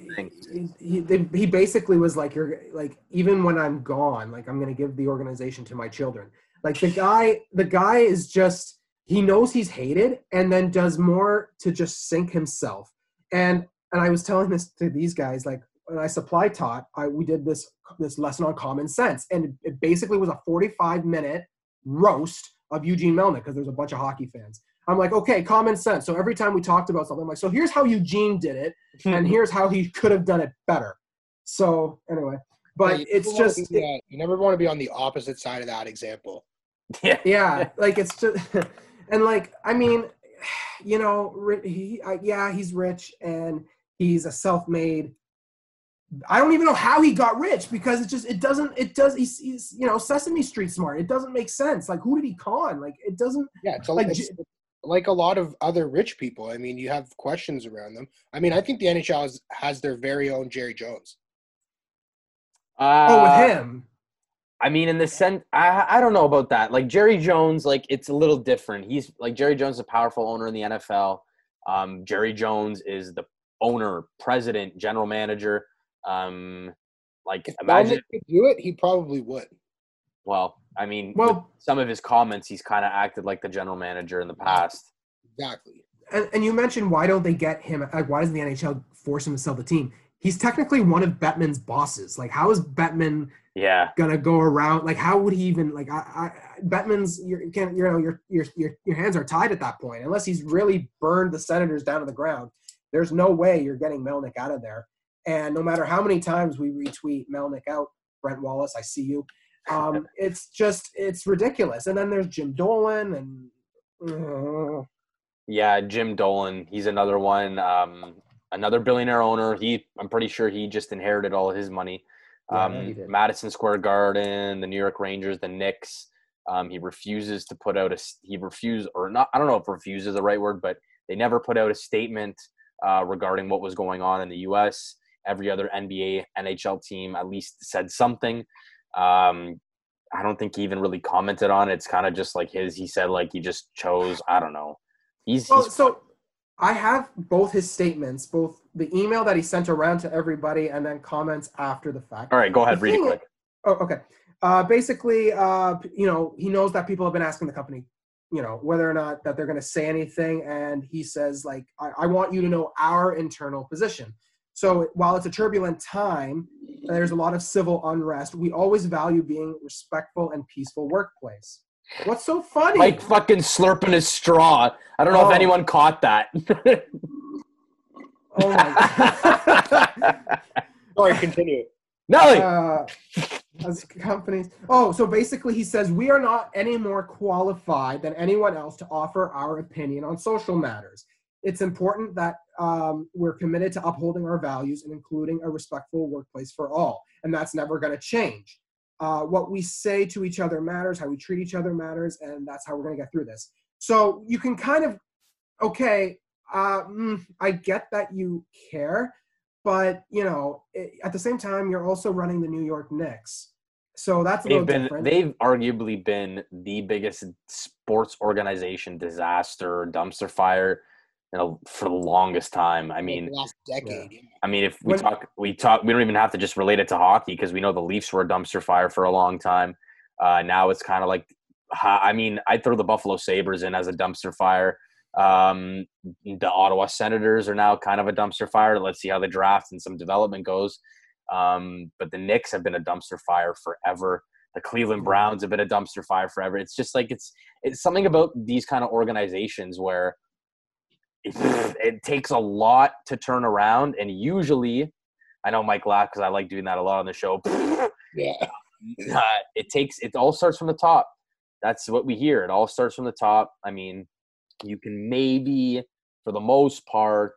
he, they, he basically was like you're like even when i'm gone like i'm going to give the organization to my children like the guy the guy is just he knows he's hated and then does more to just sink himself and and i was telling this to these guys like when i supply taught i we did this this lesson on common sense and it, it basically was a 45 minute roast of eugene melnyk because there's a bunch of hockey fans i'm like okay common sense so every time we talked about something I'm like so here's how eugene did it and here's how he could have done it better. So anyway, but you it's just be, uh, you never want to be on the opposite side of that example. yeah. yeah, like it's just and like I mean, you know, he I, yeah, he's rich and he's a self-made. I don't even know how he got rich because it just it doesn't it does he's, he's you know Sesame Street smart. It doesn't make sense. Like who did he con? Like it doesn't. Yeah, it's, a, Like, it's like a lot of other rich people. I mean, you have questions around them. I mean, I think the NHL has, has their very own Jerry Jones. Uh, Oh, with him. I mean, in the sense, I I don't know about that. Like Jerry Jones, like it's a little different. He's like Jerry Jones, is a powerful owner in the NFL. Um, Jerry Jones is the owner, president, general manager. Um, Like If imagine. Melnyk could do it, he probably would. Well, I mean, Well- some of his comments, he's kind of acted like the general manager in the past. Exactly. And, and you mentioned why don't they get him? Like, why doesn't the NHL force him to sell the team? He's technically one of Bettman's bosses. Like, how is Bettman Yeah, gonna go around? Like, how would he even like? I, I Bettman's you're, you can't you know your your your your hands are tied at that point unless he's really burned the Senators down to the ground. There's no way you're getting Melnyk out of there. And no matter how many times we retweet Melnyk out, Brent Wallace, I see you. Um, it's just it's ridiculous. And then there's Jim Dolan and. uh, yeah. Jim Dolan, he's another one. Um, another billionaire owner. He, I'm pretty sure he just inherited all of his money. Um, yeah. Madison Square Garden, the New York Rangers, the Knicks. Um, he refuses to put out a. He refused, or not. I don't know if refuse is the right word, but they never put out a statement uh, regarding what was going on in the U.S. Every other NBA, NHL team at least said something. Um, I don't think he even really commented on it. It's kind of just like his. He said like he just chose. I don't know. He's, Well, he's so I have both his statements, both the email that he sent around to everybody, and then comments after the fact. all right. Go ahead, read it quick. Oh, okay. Uh, basically, uh, you know, he knows that people have been asking the company, you know, whether or not that they're going to say anything, and he says like, I, I want you to know our internal position. So while it's a turbulent time, there's a lot of civil unrest. We always value being respectful and peaceful workplace. What's so funny? Like fucking slurping his straw. I don't know Oh. if anyone caught that. oh my. God. Sorry, continue. Nelly. uh, as companies. Oh, so basically, he says we are not any more qualified than anyone else to offer our opinion on social matters. It's important that um, we're committed to upholding our values and including a respectful workplace for all, and that's never going to change. Uh, what we say to each other matters, how we treat each other matters, and that's how we're going to get through this. So you can kind of, okay, uh, mm, I get that you care, but you know, i at the same time, you're also running the New York Knicks, so that's a They've little been different. they've arguably been the biggest sports organization disaster dumpster fire you know, for the longest time. I mean, the last decade. Yeah. I mean, if we When- talk, we talk, we don't even have to just relate it to hockey because we know the Leafs were a dumpster fire for a long time. Uh, now it's kind of like, I mean, I'd throw the Buffalo Sabres in as a dumpster fire. Um, the Ottawa Senators are now kind of a dumpster fire. Let's see how the draft and some development goes. Um, but the Knicks have been a dumpster fire forever. The Cleveland Browns have been a dumpster fire forever. It's just like it's it's something about these kind of organizations where it, it takes a lot to turn around, and usually, I know Mike laughed because I like doing that a lot on the show. Yeah. uh, it takes it all starts from the top. That's what we hear. It all starts from the top. I mean, you can maybe, for the most part,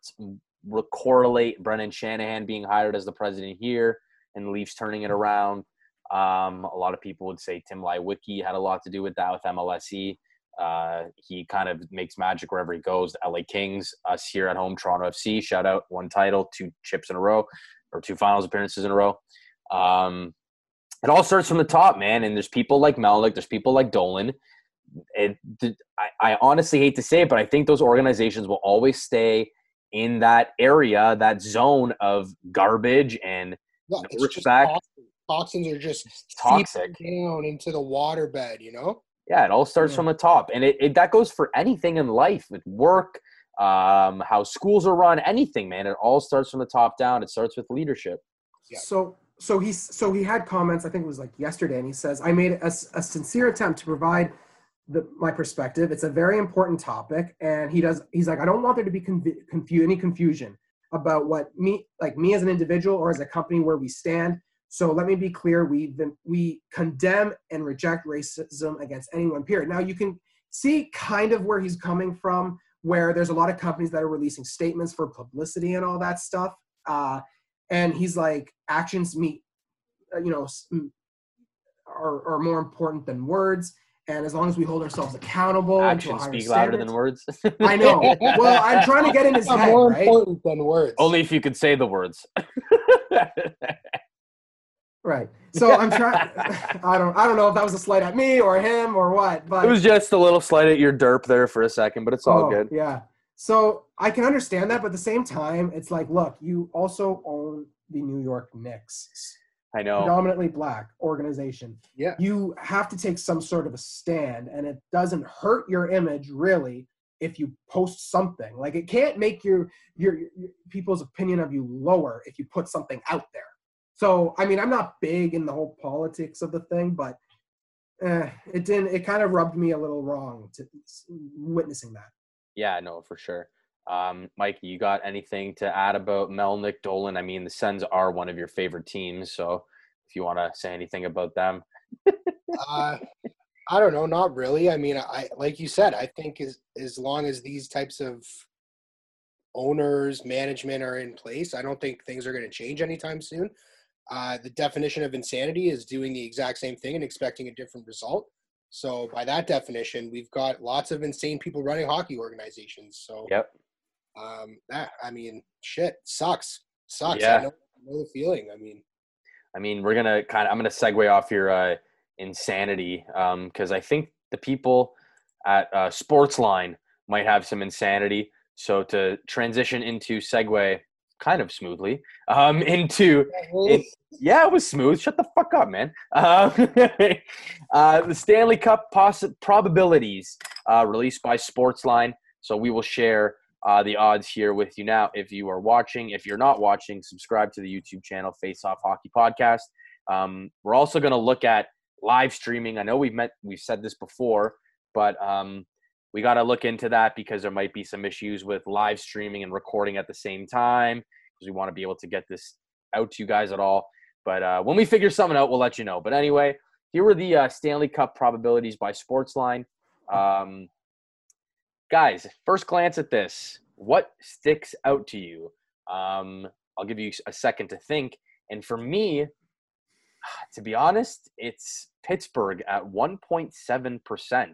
correlate Brendan Shanahan being hired as the president here and the Leafs turning it around. Um, a lot of people would say Tim Leiweke had a lot to do with that with MLSE. Uh, he kind of makes magic wherever he goes. The LA Kings, us here at home, Toronto FC, shout out one title, two chips in a row, or two finals appearances in a row. Um, it all starts from the top, man. And there's people like Melnyk, there's people like Dolan. It, I, I honestly hate to say it, but I think those organizations will always stay in that area, that zone of garbage and No, No respect. toxins. Toxins are just toxic. down into the waterbed, you know? Yeah, it all starts Yeah. from the top, and it, it that goes for anything in life, with work, um, how schools are run, anything, man. It all starts from the top down. It starts with leadership. Yeah. So so he's so he had comments. I think it was like yesterday, and he says, "I made a, a sincere attempt to provide the, my perspective. It's a very important topic, and he does. He's like, I don't want there to be confu- confu- any confusion about what me like me as an individual or as a company where we stand. So let me be clear: we we condemn and reject racism against anyone. Period. Now you can see kind of where he's coming from, where there's a lot of companies that are releasing statements for publicity and all that stuff. Uh, and he's like actions meet uh, you know are, are more important than words and as long as we hold ourselves accountable to a Actions higher speak louder than words. i know well i'm trying to get in his head more right important than words. Only if you could say the words. right so i'm trying i don't i don't know if that was a slight at me or him or what but it was just a little slight at your derp there for a second, but it's all Oh, good. Yeah. So I can understand that, but at the same time, it's like, look, you also own the New York Knicks. I know. predominantly black organization. Yeah. You have to take some sort of a stand, and it doesn't hurt your image really if you post something. Like it can't make your your, your people's opinion of you lower if you put something out there. So I mean, I'm not big in the whole politics of the thing, but eh, it didn't. It kind of rubbed me a little wrong to witnessing that. Yeah, no, for sure. Um, Mike, you got anything to add about Melnyk, Dolan? I mean, the Sens are one of your favorite teams, so if you want to say anything about them, uh, I don't know, not really. I mean, I like you said, I think as as long as these types of owners, management are in place, I don't think things are going to change anytime soon. Uh, the definition of insanity is doing the exact same thing and expecting a different result. So, by that definition, we've got lots of insane people running hockey organizations. So, yep. um, that I mean, shit sucks, sucks. Yeah. I know, I know the feeling. I mean, I mean, we're gonna kind of. I'm gonna segue off your uh, insanity because I think the people at uh, Sportsline might have some insanity. So to transition into segue kind of smoothly um, into in, yeah, it was smooth. Shut the fuck up, man. Uh, uh, the Stanley Cup poss- probabilities uh, released by Sportsline. So we will share uh, the odds here with you now. If you are watching, if you're not watching, subscribe to the YouTube channel Face Off Hockey Podcast. Um, we're also going to look at live streaming. I know we've met, we've said this before, but um, we got to look into that because there might be some issues with live streaming and recording at the same time because we want to be able to get this out to you guys at all. But uh, when we figure something out, we'll let you know. But anyway, here were the uh, Stanley Cup probabilities by Sportsline. Um, guys, first glance at this, what sticks out to you? Um, I'll give you a second to think. And for me, to be honest, it's Pittsburgh at 1.7%.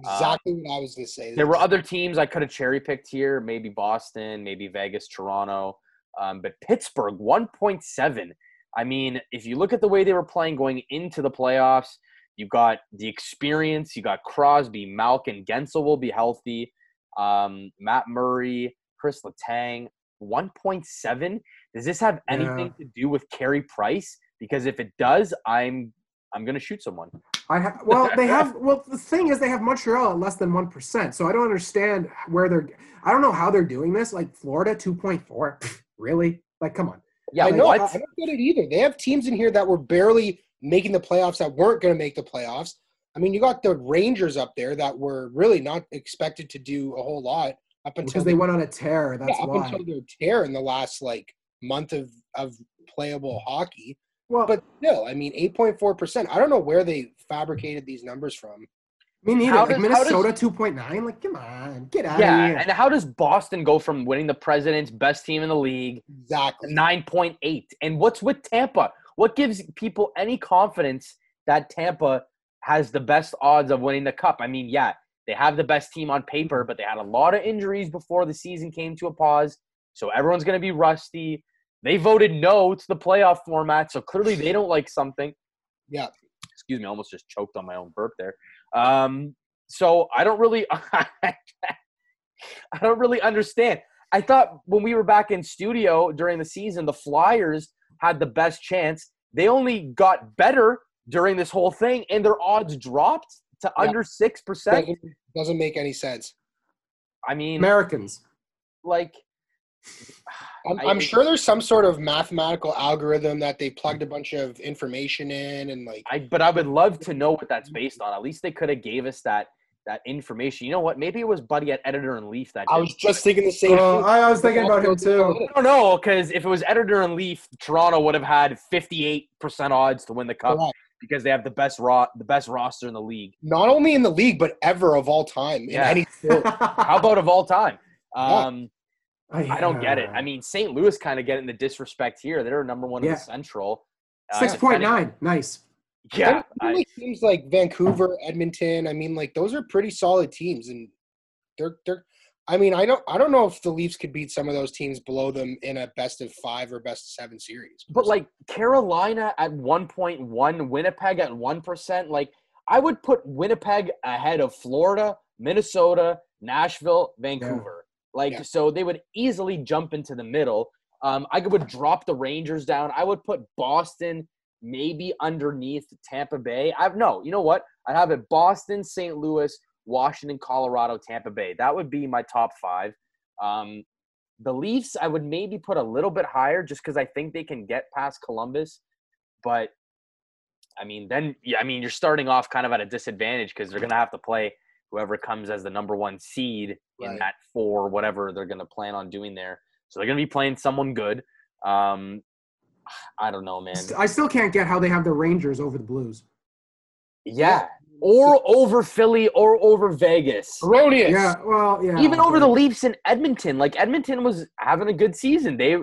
exactly what I was going to say. There were other teams I could have cherry picked here, maybe Boston, maybe Vegas, Toronto. Um, but Pittsburgh, 1.7. I mean, if you look at the way they were playing going into the playoffs, you got the experience. You got Crosby, Malkin, Guentzel will be healthy. Um, Matt Murray, Chris Letang, 1.7. Does this have anything to do with Carey Price? Because if it does, I'm I'm gonna shoot someone. I ha- well, they have. Well, the thing is, they have Montreal at less than one percent. So I don't understand where they're. I don't know how they're doing this. Like Florida, two point four. Really? Like, come on. Yeah, I know. I, I don't get it either. They have teams in here that were barely making the playoffs that weren't going to make the playoffs. I mean, you got the Rangers up there that were really not expected to do a whole lot up until Because they went on a tear. That's yeah, up why. until their tear in the last like month of of playable hockey. Well, But still, I mean, eight point four percent. I don't know where they fabricated these numbers from. me neither. how Like does- Minnesota, two point nine. Like, come on, get out Yeah, of here. and how does Boston go from winning the President's best team in the league Exactly. 9.8. And what's with Tampa? What gives people any confidence that Tampa has the best odds of winning the cup? I mean, yeah, they have the best team on paper, but they had a lot of injuries before the season came to a pause. So everyone's going to be rusty. They voted no to the playoff format, so clearly they don't like something. Yeah. Excuse me, I almost just choked on my own burp there. Um, so I don't really I don't really understand. I thought when we were back in studio during the season, the Flyers had the best chance. They only got better during this whole thing, and their odds dropped to Yeah. under six percent. Doesn't, doesn't make any sense. I mean, Americans. like, I'm, I- I'm sure there's some sort of mathematical algorithm that they plugged a bunch of information in and like I but I would love to know what that's based on. At least they could have gave us that that information. You know what? Maybe it was Buddy at Editor and Leaf that. I was just thinking the same Oh, thing. I, I was thinking about him too. I don't know because if it was Editor and Leaf, Toronto would have had 58% odds to win the cup Correct. because they have the best raw the best roster in the league. Not only in the league, but ever of all time in Yeah. any sport. How about of all time? Um, I, I don't get it. I mean, St. Louis kind of getting the disrespect here. They're number one in the Central. Uh, six point defending- nine. Nice. Yeah, Even I- like teams like Vancouver, Edmonton. I mean, like those are pretty solid teams, and they're they're. I mean, I don't I don't know if the Leafs could beat some of those teams below them in a best of five or best of seven series. But like Carolina at 1.1, Winnipeg at 1%, like I would put Winnipeg ahead of Florida, Minnesota, Nashville, Vancouver. Like Yeah. so they would easily jump into the middle. Um, I would drop the Rangers down. I would put Boston maybe underneath Tampa Bay. I've no, you know what? I'd have it Boston, St. Louis, Washington, Colorado, Tampa Bay. That would be my top five. Um, the Leafs, I would maybe put a little bit higher just because I think they can get past Columbus. But I mean, then yeah, I mean, you're starting off kind of at a disadvantage because they're gonna have to play whoever comes as the number one seed in that four, whatever they're gonna plan on doing there. So they're gonna be playing someone good. Um, I don't know, man. I still can't get how they have the Rangers over the Blues. Yeah, or over Philly or over Vegas. Erroneous. Yeah, well, yeah. even over the Leafs in Edmonton. Like Edmonton was having a good season. They,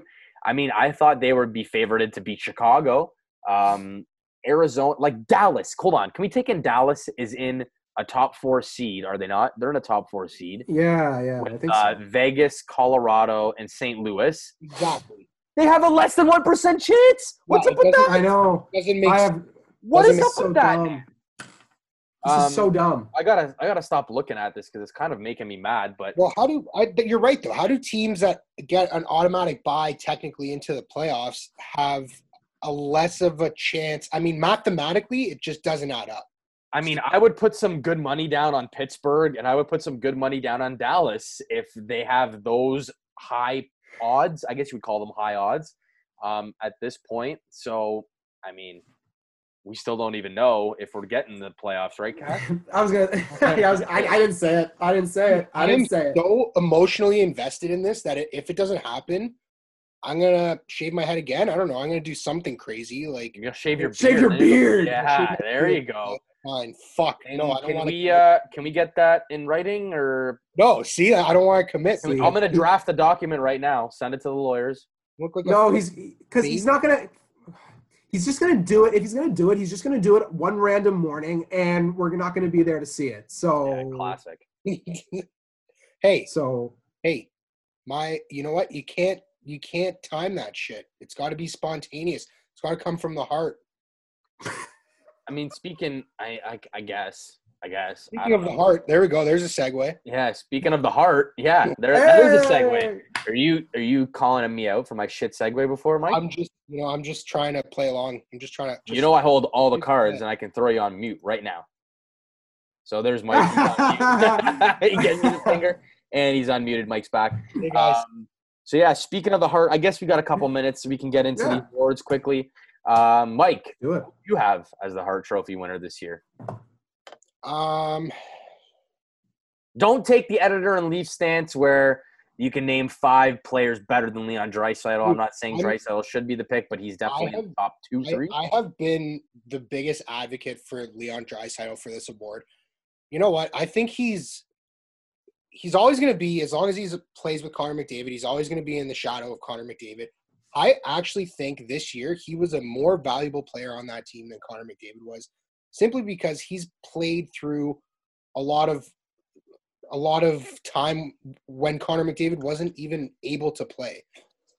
I mean, I thought they would be favored to beat Chicago, um, Arizona, like Dallas. Hold on, can we take in Dallas is in a top four seed? Are they not? They're in a top four seed. Yeah, yeah, I think uh, so. Vegas, Colorado, and St. Louis. Exactly. They have a less than one percent chance. What's Yeah, up with that? I know. Doesn't make I have. What doesn't is make up so with that? dumb. This Um, is so dumb. I gotta, I gotta stop looking at this because it's kind of making me mad. But Well, how do I? You're right though. How do teams that get an automatic buy technically into the playoffs have a less of a chance? I mean, mathematically, it just doesn't add up. I mean, I would put some good money down on Pittsburgh and I would put some good money down on Dallas if they have those high odds. I guess you would call them high odds um, at this point. So, I mean, we still don't even know if we're getting the playoffs, right, Kat? I was gonna. yeah, I, was, I, I didn't say it. I didn't say it. I I'm didn't say it. so emotionally invested in this that if it doesn't happen, I'm gonna shave my head again. I don't know. I'm gonna do something crazy like You're gonna shave your Shave beard. your There you beard. Yeah, there you go. fine. Fuck And no. I don't can want we to. uh, can we get that in writing or no, see, I don't want to commit. See, I'm gonna draft the document right now. Send it to the lawyers. Look like No, he's because he's not gonna. He's just gonna do it. If he's gonna do it, he's just gonna do it one random morning, and we're not gonna be there to see it. So, Yeah, classic. hey, so hey, my, you know what? You can't, you can't time that shit. It's got to be spontaneous. It's got to come from the heart. I mean, speaking, I, I, I guess, I guess. Speaking don't of the heart, there we go. There's a segue. Yeah, speaking of the heart, yeah, there, that is a segue. Are you are you calling me out for my shit segue before, Mike? I'm just, you know, I'm just trying to play along. I'm just trying to. you know I hold all the cards and I can throw you on mute right now. So there's Mike. He me the finger and he's unmuted. Mike's back. Hey guys, Um, so yeah, speaking of the heart, I guess we got a couple minutes so we can get into Yeah. these awards quickly. Um, Mike, Do it. you have as the Hart Trophy winner this year? um, Don't take the editor and leaf stance where you can name five players better than Leon Draisaitl. I'm not saying Draisaitl should be the pick, but he's definitely in the top two, I, three. I have been the biggest advocate for Leon Draisaitl for this award. You know what? I think he's he's always going to be as long as he plays with Connor McDavid. He's always going to be in the shadow of Connor McDavid. I actually think this year he was a more valuable player on that team than Connor McDavid was, simply because he's played through a lot of a lot of time when Connor McDavid wasn't even able to play.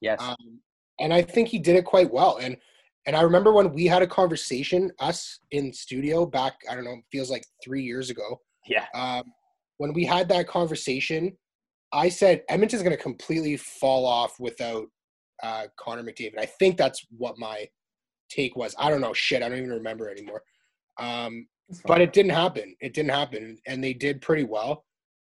yes. Um, and I think he did it quite well. And and I remember when we had a conversation, us in studio back, I don't know, feels like three years ago. yeah. Um, when we had that conversation, I said Edmonton's going to completely fall off without uh, Connor McDavid. I think that's what my take was. I don't know. Shit, I don't even remember anymore. Um, but it didn't happen. It didn't happen, and they did pretty well.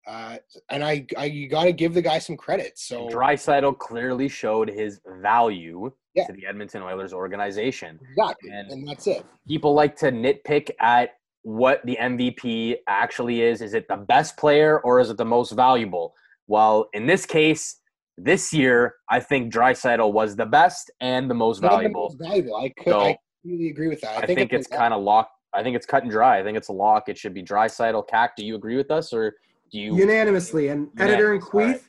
Uh, and I, I you got to give the guy some credit. So Draisaitl clearly showed his value Yeah. to the Edmonton Oilers organization. exactly, And- and that's it. People like to nitpick at what the MVP actually is. Is it the best player or is it the most valuable? Well, in this case, this year, I think Draisaitl was the best and the most One of the valuable. most valuable. I could So, I completely agree with that. I, think, it's kind of locked. I think it's cut and dry. I think it's a lock. It should be Draisaitl. Cac, do you agree with us, or do you? unanimously. And editor and Unanimous, all right. Queef,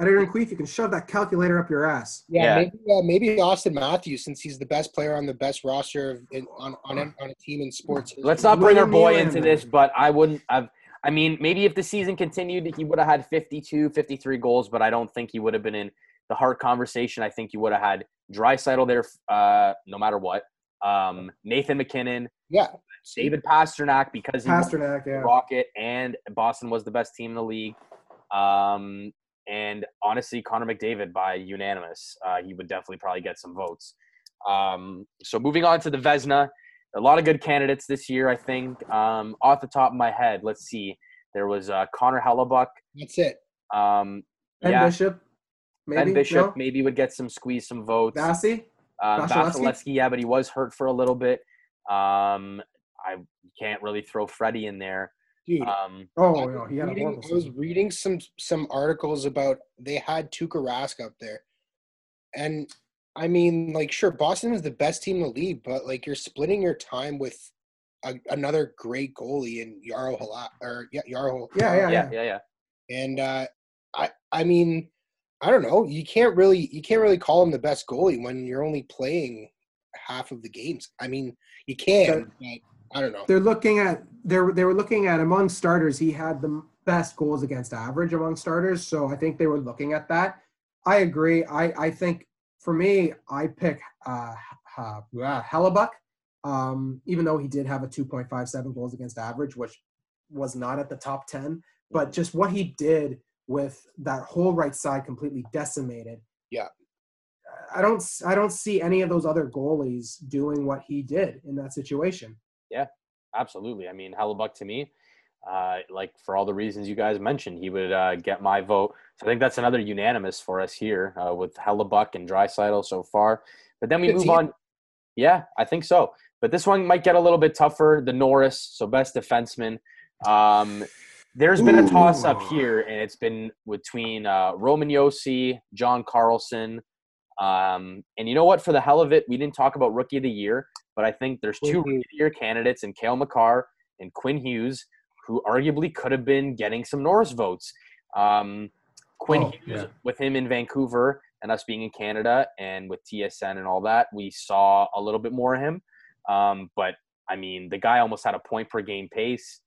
editor and Queef, you can shove that calculator up your ass. yeah, yeah. maybe uh, maybe Auston Matthews since he's the best player on the best roster of, in, on on a, on a team in sports. Let's not bring our boy into this, but I wouldn't have. I mean, maybe if the season continued, he would have had 52, 53 goals, but I don't think he would have been in the Hart conversation. I think you would have had Draisaitl there, uh, no matter what. Um, Nathan MacKinnon, Yeah, David Pastrnak, because he Pastrnak, yeah. Rocket and Boston was the best team in the league. Um, and honestly, Connor McDavid by unanimous, uh, he would definitely probably get some votes. Um, so moving on to the Vezina, a lot of good candidates this year, I think. Um, off the top of my head, let's see. There was uh, Connor Hellebuyck. That's it. Um, Ben yeah, Bishop, maybe. Ben Bishop No? maybe would get some squeeze some votes. Vassy? Um, Vasilevskiy? Vasilevskiy, yeah, but he was hurt for a little bit. Um, I can't really throw Freddie in there. Dude, Um, Oh, I no, was he had a reading- horrible I was reading some some articles about they had Tuukka Rask up there, and I mean, like, sure, Boston is the best team in the league, but like, you're splitting your time with a, another great goalie in Jaro Halak or yeah, Jaro. Yeah, yeah, yeah, yeah, yeah. And uh, I, I mean, I don't know. You can't really, you can't really call him the best goalie when you're only playing half of the games. I mean, you can, but I don't know. They're looking at they're they were looking at among starters. He had the best goals against average among starters, so I think they were looking at that. I agree. I I think for me, I pick uh, uh Hellebuyck. Um, even though he did have a 2.57 goals against average, which was not at the top 10, but just what he did with that whole right side completely decimated. Yeah. I don't I don't see any of those other goalies doing what he did in that situation. Yeah, absolutely. I mean, Hellebuyck to me, uh, like for all the reasons you guys mentioned, he would uh, get my vote. So I think that's another unanimous for us here uh, with Hellebuyck and Draisaitl so far. But then we Good move team. on. Yeah, I think so. But this one might get a little bit tougher. The Norris, so best defenseman. Um, there's been a toss up here, and it's been between uh, Roman Josi, John Carlson. Um, and you know what? For the hell of it, we didn't talk about Rookie of the Year, but I think there's two. Rookie of the Year candidates in Cale Makar and Quinn Hughes, who arguably could have been getting some Norris votes. Um, Quinn Oh, Hughes, yeah. with him in Vancouver and us being in Canada and with TSN and all that, we saw a little bit more of him. Um, but I mean, the guy almost had a point per game pace.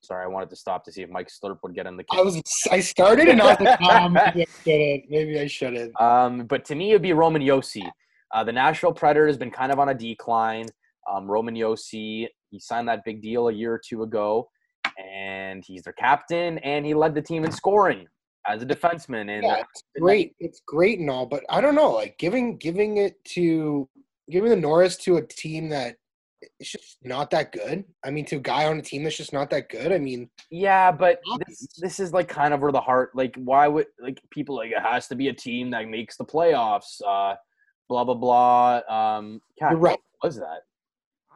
Sorry, I wanted to stop to see if Mike Slurp would get in the. I was, I started and I was like, oh, maybe I shouldn't. Maybe I shouldn't. Um, but to me, it'd be Roman Josi. Uh, the Nashville Predator has been kind of on a decline. Um, Roman Josi, he signed that big deal a year or two ago, and he's their captain, and he led the team in scoring as a defenseman. And Yeah, it's great. It's great and all, but I don't know. Like giving giving it to giving the Norris to a team that it's just not that good. I mean, to a guy on a team that's just not that good. I mean, yeah, but this, this is like kind of where the heart, like, why would like people like it has to be a team that makes the playoffs? Uh, blah blah blah. Um, Kat, You're right. What was that?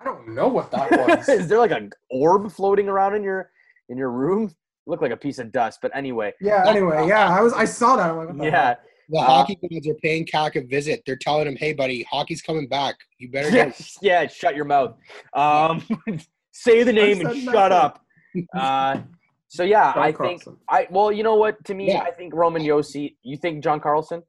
I don't know what that was. is there like an orb floating around in your in your room? Look like a piece of dust, but anyway. Yeah. Anyway, yeah, I was. I saw that. I'm like, what the Yeah, heck? the Uh, hockey gods are paying Cac a visit. They're telling him, "Hey, buddy, hockey's coming back. You better get." yeah, shut your mouth. Um, say the name and said shut nothing. up. Uh, so yeah, John I think I well, you know what? To me, Yeah. I think Roman Josi. You think John Carlson?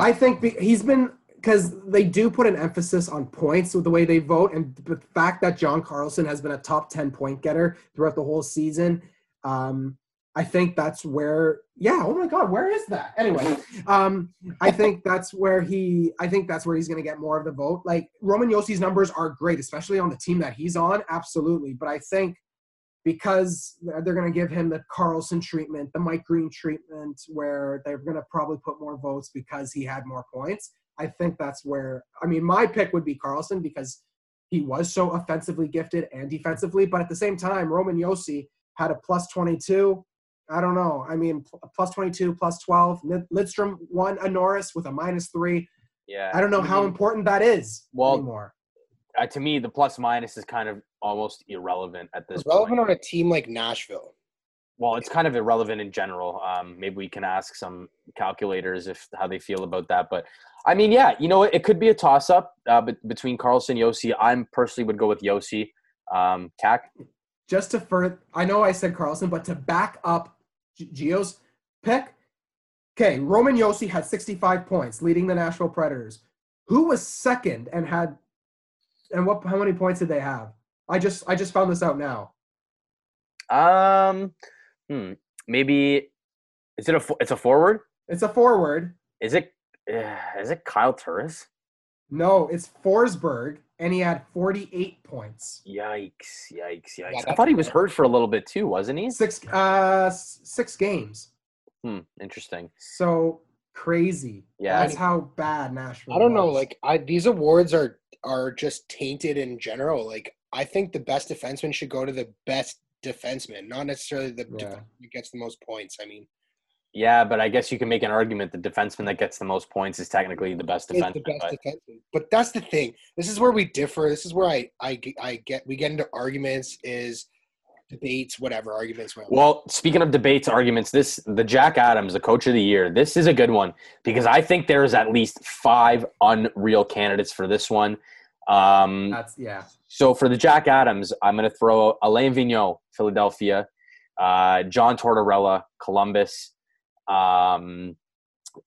I think be, he's been because they do put an emphasis on points with the way they vote, and the fact that John Carlson has been a top ten point getter throughout the whole season. Um, I think that's where. Yeah. Oh my God, where is that? Anyway, um, I think that's where he. I think that's where he's going to get more of the vote. Like Roman Josi's numbers are great, especially on the team that he's on. Absolutely, but I think because they're going to give him the Carlson treatment, the Mike Green treatment, where they're going to probably put more votes because he had more points. I think that's where, I mean, my pick would be Carlson because he was so offensively gifted and defensively. But at the same time, Roman Josi had a plus 22. I don't know. I mean, plus 22, plus 12. Lidstrom won a Norris with a minus three. Yeah. I don't know how Mhm. important that is Well, anymore. Uh, to me, the plus minus is kind of almost irrelevant at this It's relevant point. on a team like Nashville. Well, it's kind of irrelevant in general. Um, maybe we can ask some calculators if how they feel about that. But I mean, yeah, you know, what? it could be a toss up uh, bet- between Carlson Josi. I'm personally would go with Josi. Um, Cac. just to further, I know I said Carlson, but to back up G- Gio's pick, okay, Roman Josi had 65 points, leading the Nashville Predators. Who was second and had, and what? How many points did they have? I just I just found this out now. Um, hmm, maybe is it a it's a forward? It's a forward. Is it uh, is it Kyle Turris? No, it's Forsberg, and he had 48 points. Yikes! Yikes! Yikes! I thought he was hurt for a little bit too, wasn't he? Six uh six games. Hmm. Interesting. So crazy. Yeah. that's how bad Nashville. I don't know. Like I, these awards are are just tainted in general. Like I think the best defenseman should go to the best defenseman, not necessarily the Yeah. defenseman that gets the most points. I mean, Yeah, but I guess you can make an argument the defenseman that gets the most points is technically the best is defenseman. the best but- defenseman. But that's the thing. This is where we differ. This is where I I I get we get into arguments is debates, whatever arguments. Whatever. Well, speaking of debates, arguments, this the Jack Adams, the coach of the year. This is a good one because I think there's at least five unreal candidates for this one. Um, that's yeah. so for the Jack Adams, I'm going to throw Alain Vigneault, Philadelphia, uh, John Tortorella, Columbus. Um,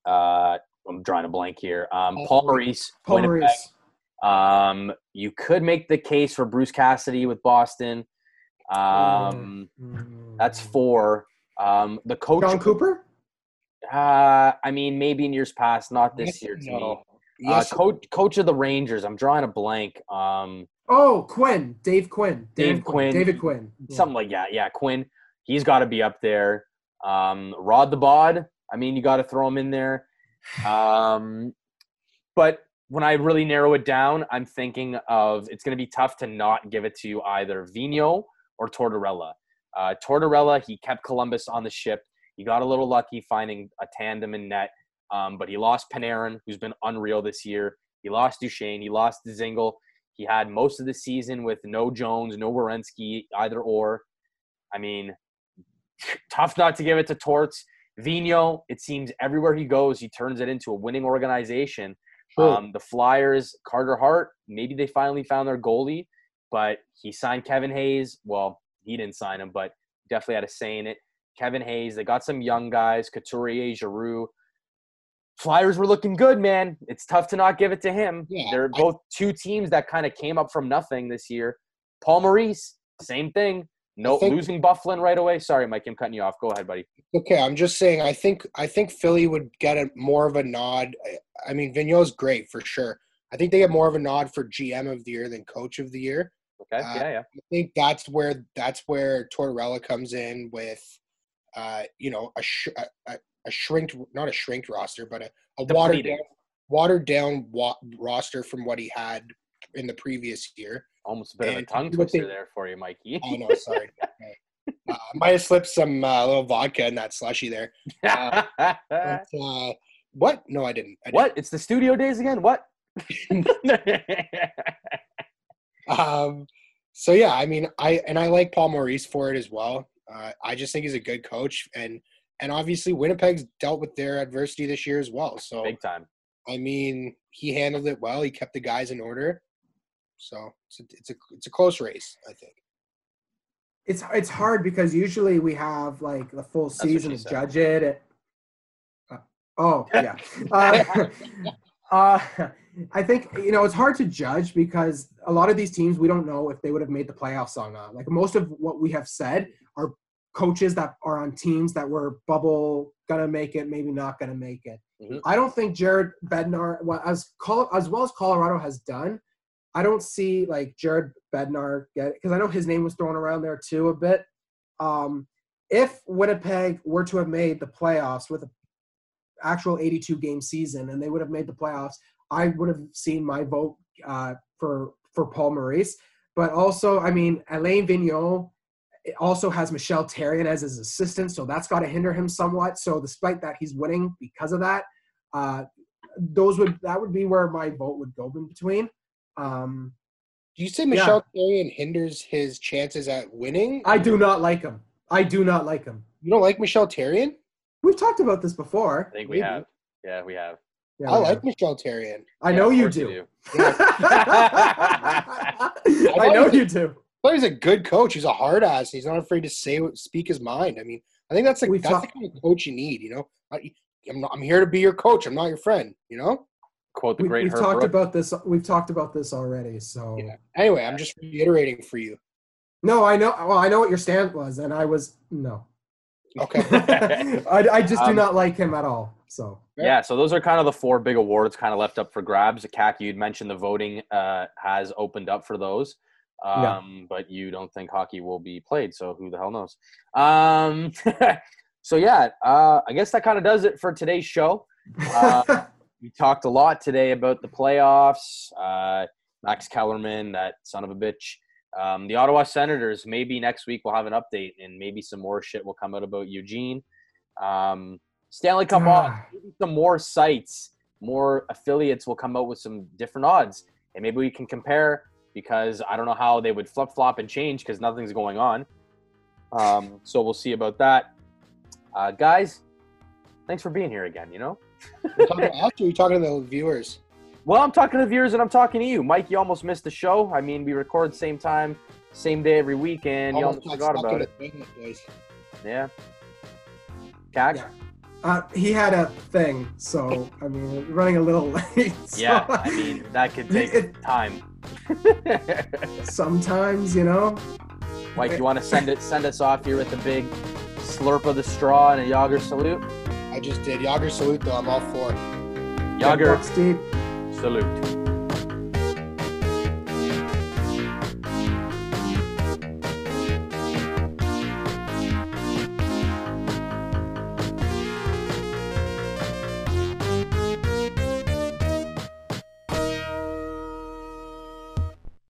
uh, I'm drawing a blank here. Um, Paul Maurice, Paul Winnipeg. Maurice. Um, you could make the case for Bruce Cassidy with Boston. Um, that's four. Um, the coach. Jon Cooper. Uh, I mean, maybe in years past, not this year no. Me. Yes, uh, coach, coach of the Rangers. I'm drawing a blank. Um, Oh, Quinn. Dave Quinn. Dave Dan Quinn. David Quinn. Yeah. something like that. Yeah, Quinn. He's got to be up there. Um, Rod the Bod. I mean, you got to throw him in there. Um, but when I really narrow it down, I'm thinking of it's going to be tough to not give it to either Vino or Tortorella. Uh, Tortorella, he kept Columbus on the ship. He got a little lucky finding a tandem in net, um, but he lost Panarin, who's been unreal this year. He lost Duchene. He lost Dzingel. He had most of the season with no Jones, no Werenski, either or. I mean, tough not to give it to Torts. Vino, it seems everywhere he goes, he turns it into a winning organization. True. Um, the Flyers, Carter Hart, maybe they finally found their goalie, but he signed Kevin Hayes. Well, he didn't sign him, but definitely had a say in it. Kevin Hayes, they got some young guys, Couturier, Giroux. Flyers were looking good, man. It's tough to not give it to him. Yeah, They're both two teams that kind of came up from nothing this year. Paul Maurice, same thing. No think- losing Byfuglien right away. Sorry, Mike, I'm cutting you off. Go ahead, buddy. Okay, I'm just saying. I think I think Philly would get a more of a nod. I- I mean, Vigneault's great for sure. I think they get more of a nod for GM of the year than Coach of the year. Okay, Uh, yeah, yeah. I think that's where that's where Tortorella comes in with, uh, you know, a sh- a, a, a shrinked, not a shrinked roster, but a, a watered down, watered down wa- roster from what he had in the previous year. Almost a bit of a tongue do what they- twister there for you, Mikey. Oh no, sorry. uh, might have slipped some uh, little vodka in that slushy there. But, uh, what? No, I didn't. I didn't. what? It's the studio days again? What? Um, so yeah, I mean, I and I like Paul Maurice for it as well. Uh, I just think he's a good coach, and and obviously Winnipeg's dealt with their adversity this year as well. So Big time. I mean, he handled it well. He kept the guys in order. So it's a, it's a it's a close race, I think. It's it's hard because usually we have like the full what season to judge it. It- uh, oh yeah. Uh, uh, I think you know it's hard to judge because a lot of these teams we don't know if they would have made the playoffs or not. Like most of what we have said are coaches that are on teams that were bubble gonna make it, maybe not gonna make it. Mhm. I don't think Jared Bednar, well, as Col- as well as Colorado has done, I don't see like Jared Bednar get because I know his name was thrown around there too a bit. Um, if Winnipeg were to have made the playoffs with an actual 82 game season and they would have made the playoffs, I would have seen my vote uh, for for Paul Maurice. But also, I mean, Alain Vigneault also has Michel Therrien as his assistant, so that's got to hinder him somewhat. So, despite that, he's winning because of that. Uh, those would that would be where my vote would go in between. Um, Do you say Michel Therrien hinders his chances at winning? I do not like him. I do not like him. You don't like Michel Therrien? We've talked about this before. I think we Maybe. have. Yeah, we have. Yeah, I like. Michel Therrien. I Yeah, know of you course do. I I know you do. But he's a good coach. He's a hard ass. He's not afraid to say speak his mind. I mean, I think that's like that's talk- the kind of coach you need. You know, I, I'm not, I'm here to be your coach. I'm not your friend. You know. Quote the We, great we've Herb talked Brooks. about this. We've talked about this already. So Yeah. Anyway, I'm just reiterating for you. no, I know. Well, I know what your stand was, and I was no. Okay. I, I just do Um, not like him at all. So Yeah, so those are kind of the four big awards kind of left up for grabs. Kak, you'd mentioned the voting uh, has opened up for those, um, Yeah. but you don't think hockey will be played, so who the hell knows? Um, so yeah, uh, I guess that kind of does it for today's show. Uh, we talked a lot today about the playoffs. Uh, Max Kellerman, that son of a bitch. Um, the Ottawa Senators, maybe next week we'll have an update and maybe some more shit will come out about Eugene. Um, Stanley Cup odds, Ah. some more sites, more affiliates will come out with some different odds. And maybe we can compare because I don't know how they would flip flop and change because nothing's going on. Um, so we'll see about that. Uh, guys, thanks for being here again, you know? You're talking to us or you're talking to the viewers? Well, I'm talking to the viewers and I'm talking to you. Mike, you almost missed the show. I mean, we record same time, same day every week, and you almost forgot about it. Yeah. Cax? Yeah. Uh, he had a thing, so I mean, running a little late. so- Yeah, I mean, that could take It- time. sometimes, you know. Mike, you want to send it, send us off here with a big slurp of the straw and a Yager salute? I just did. Yager salute, though. I'm all for it. Yager Bucks salute.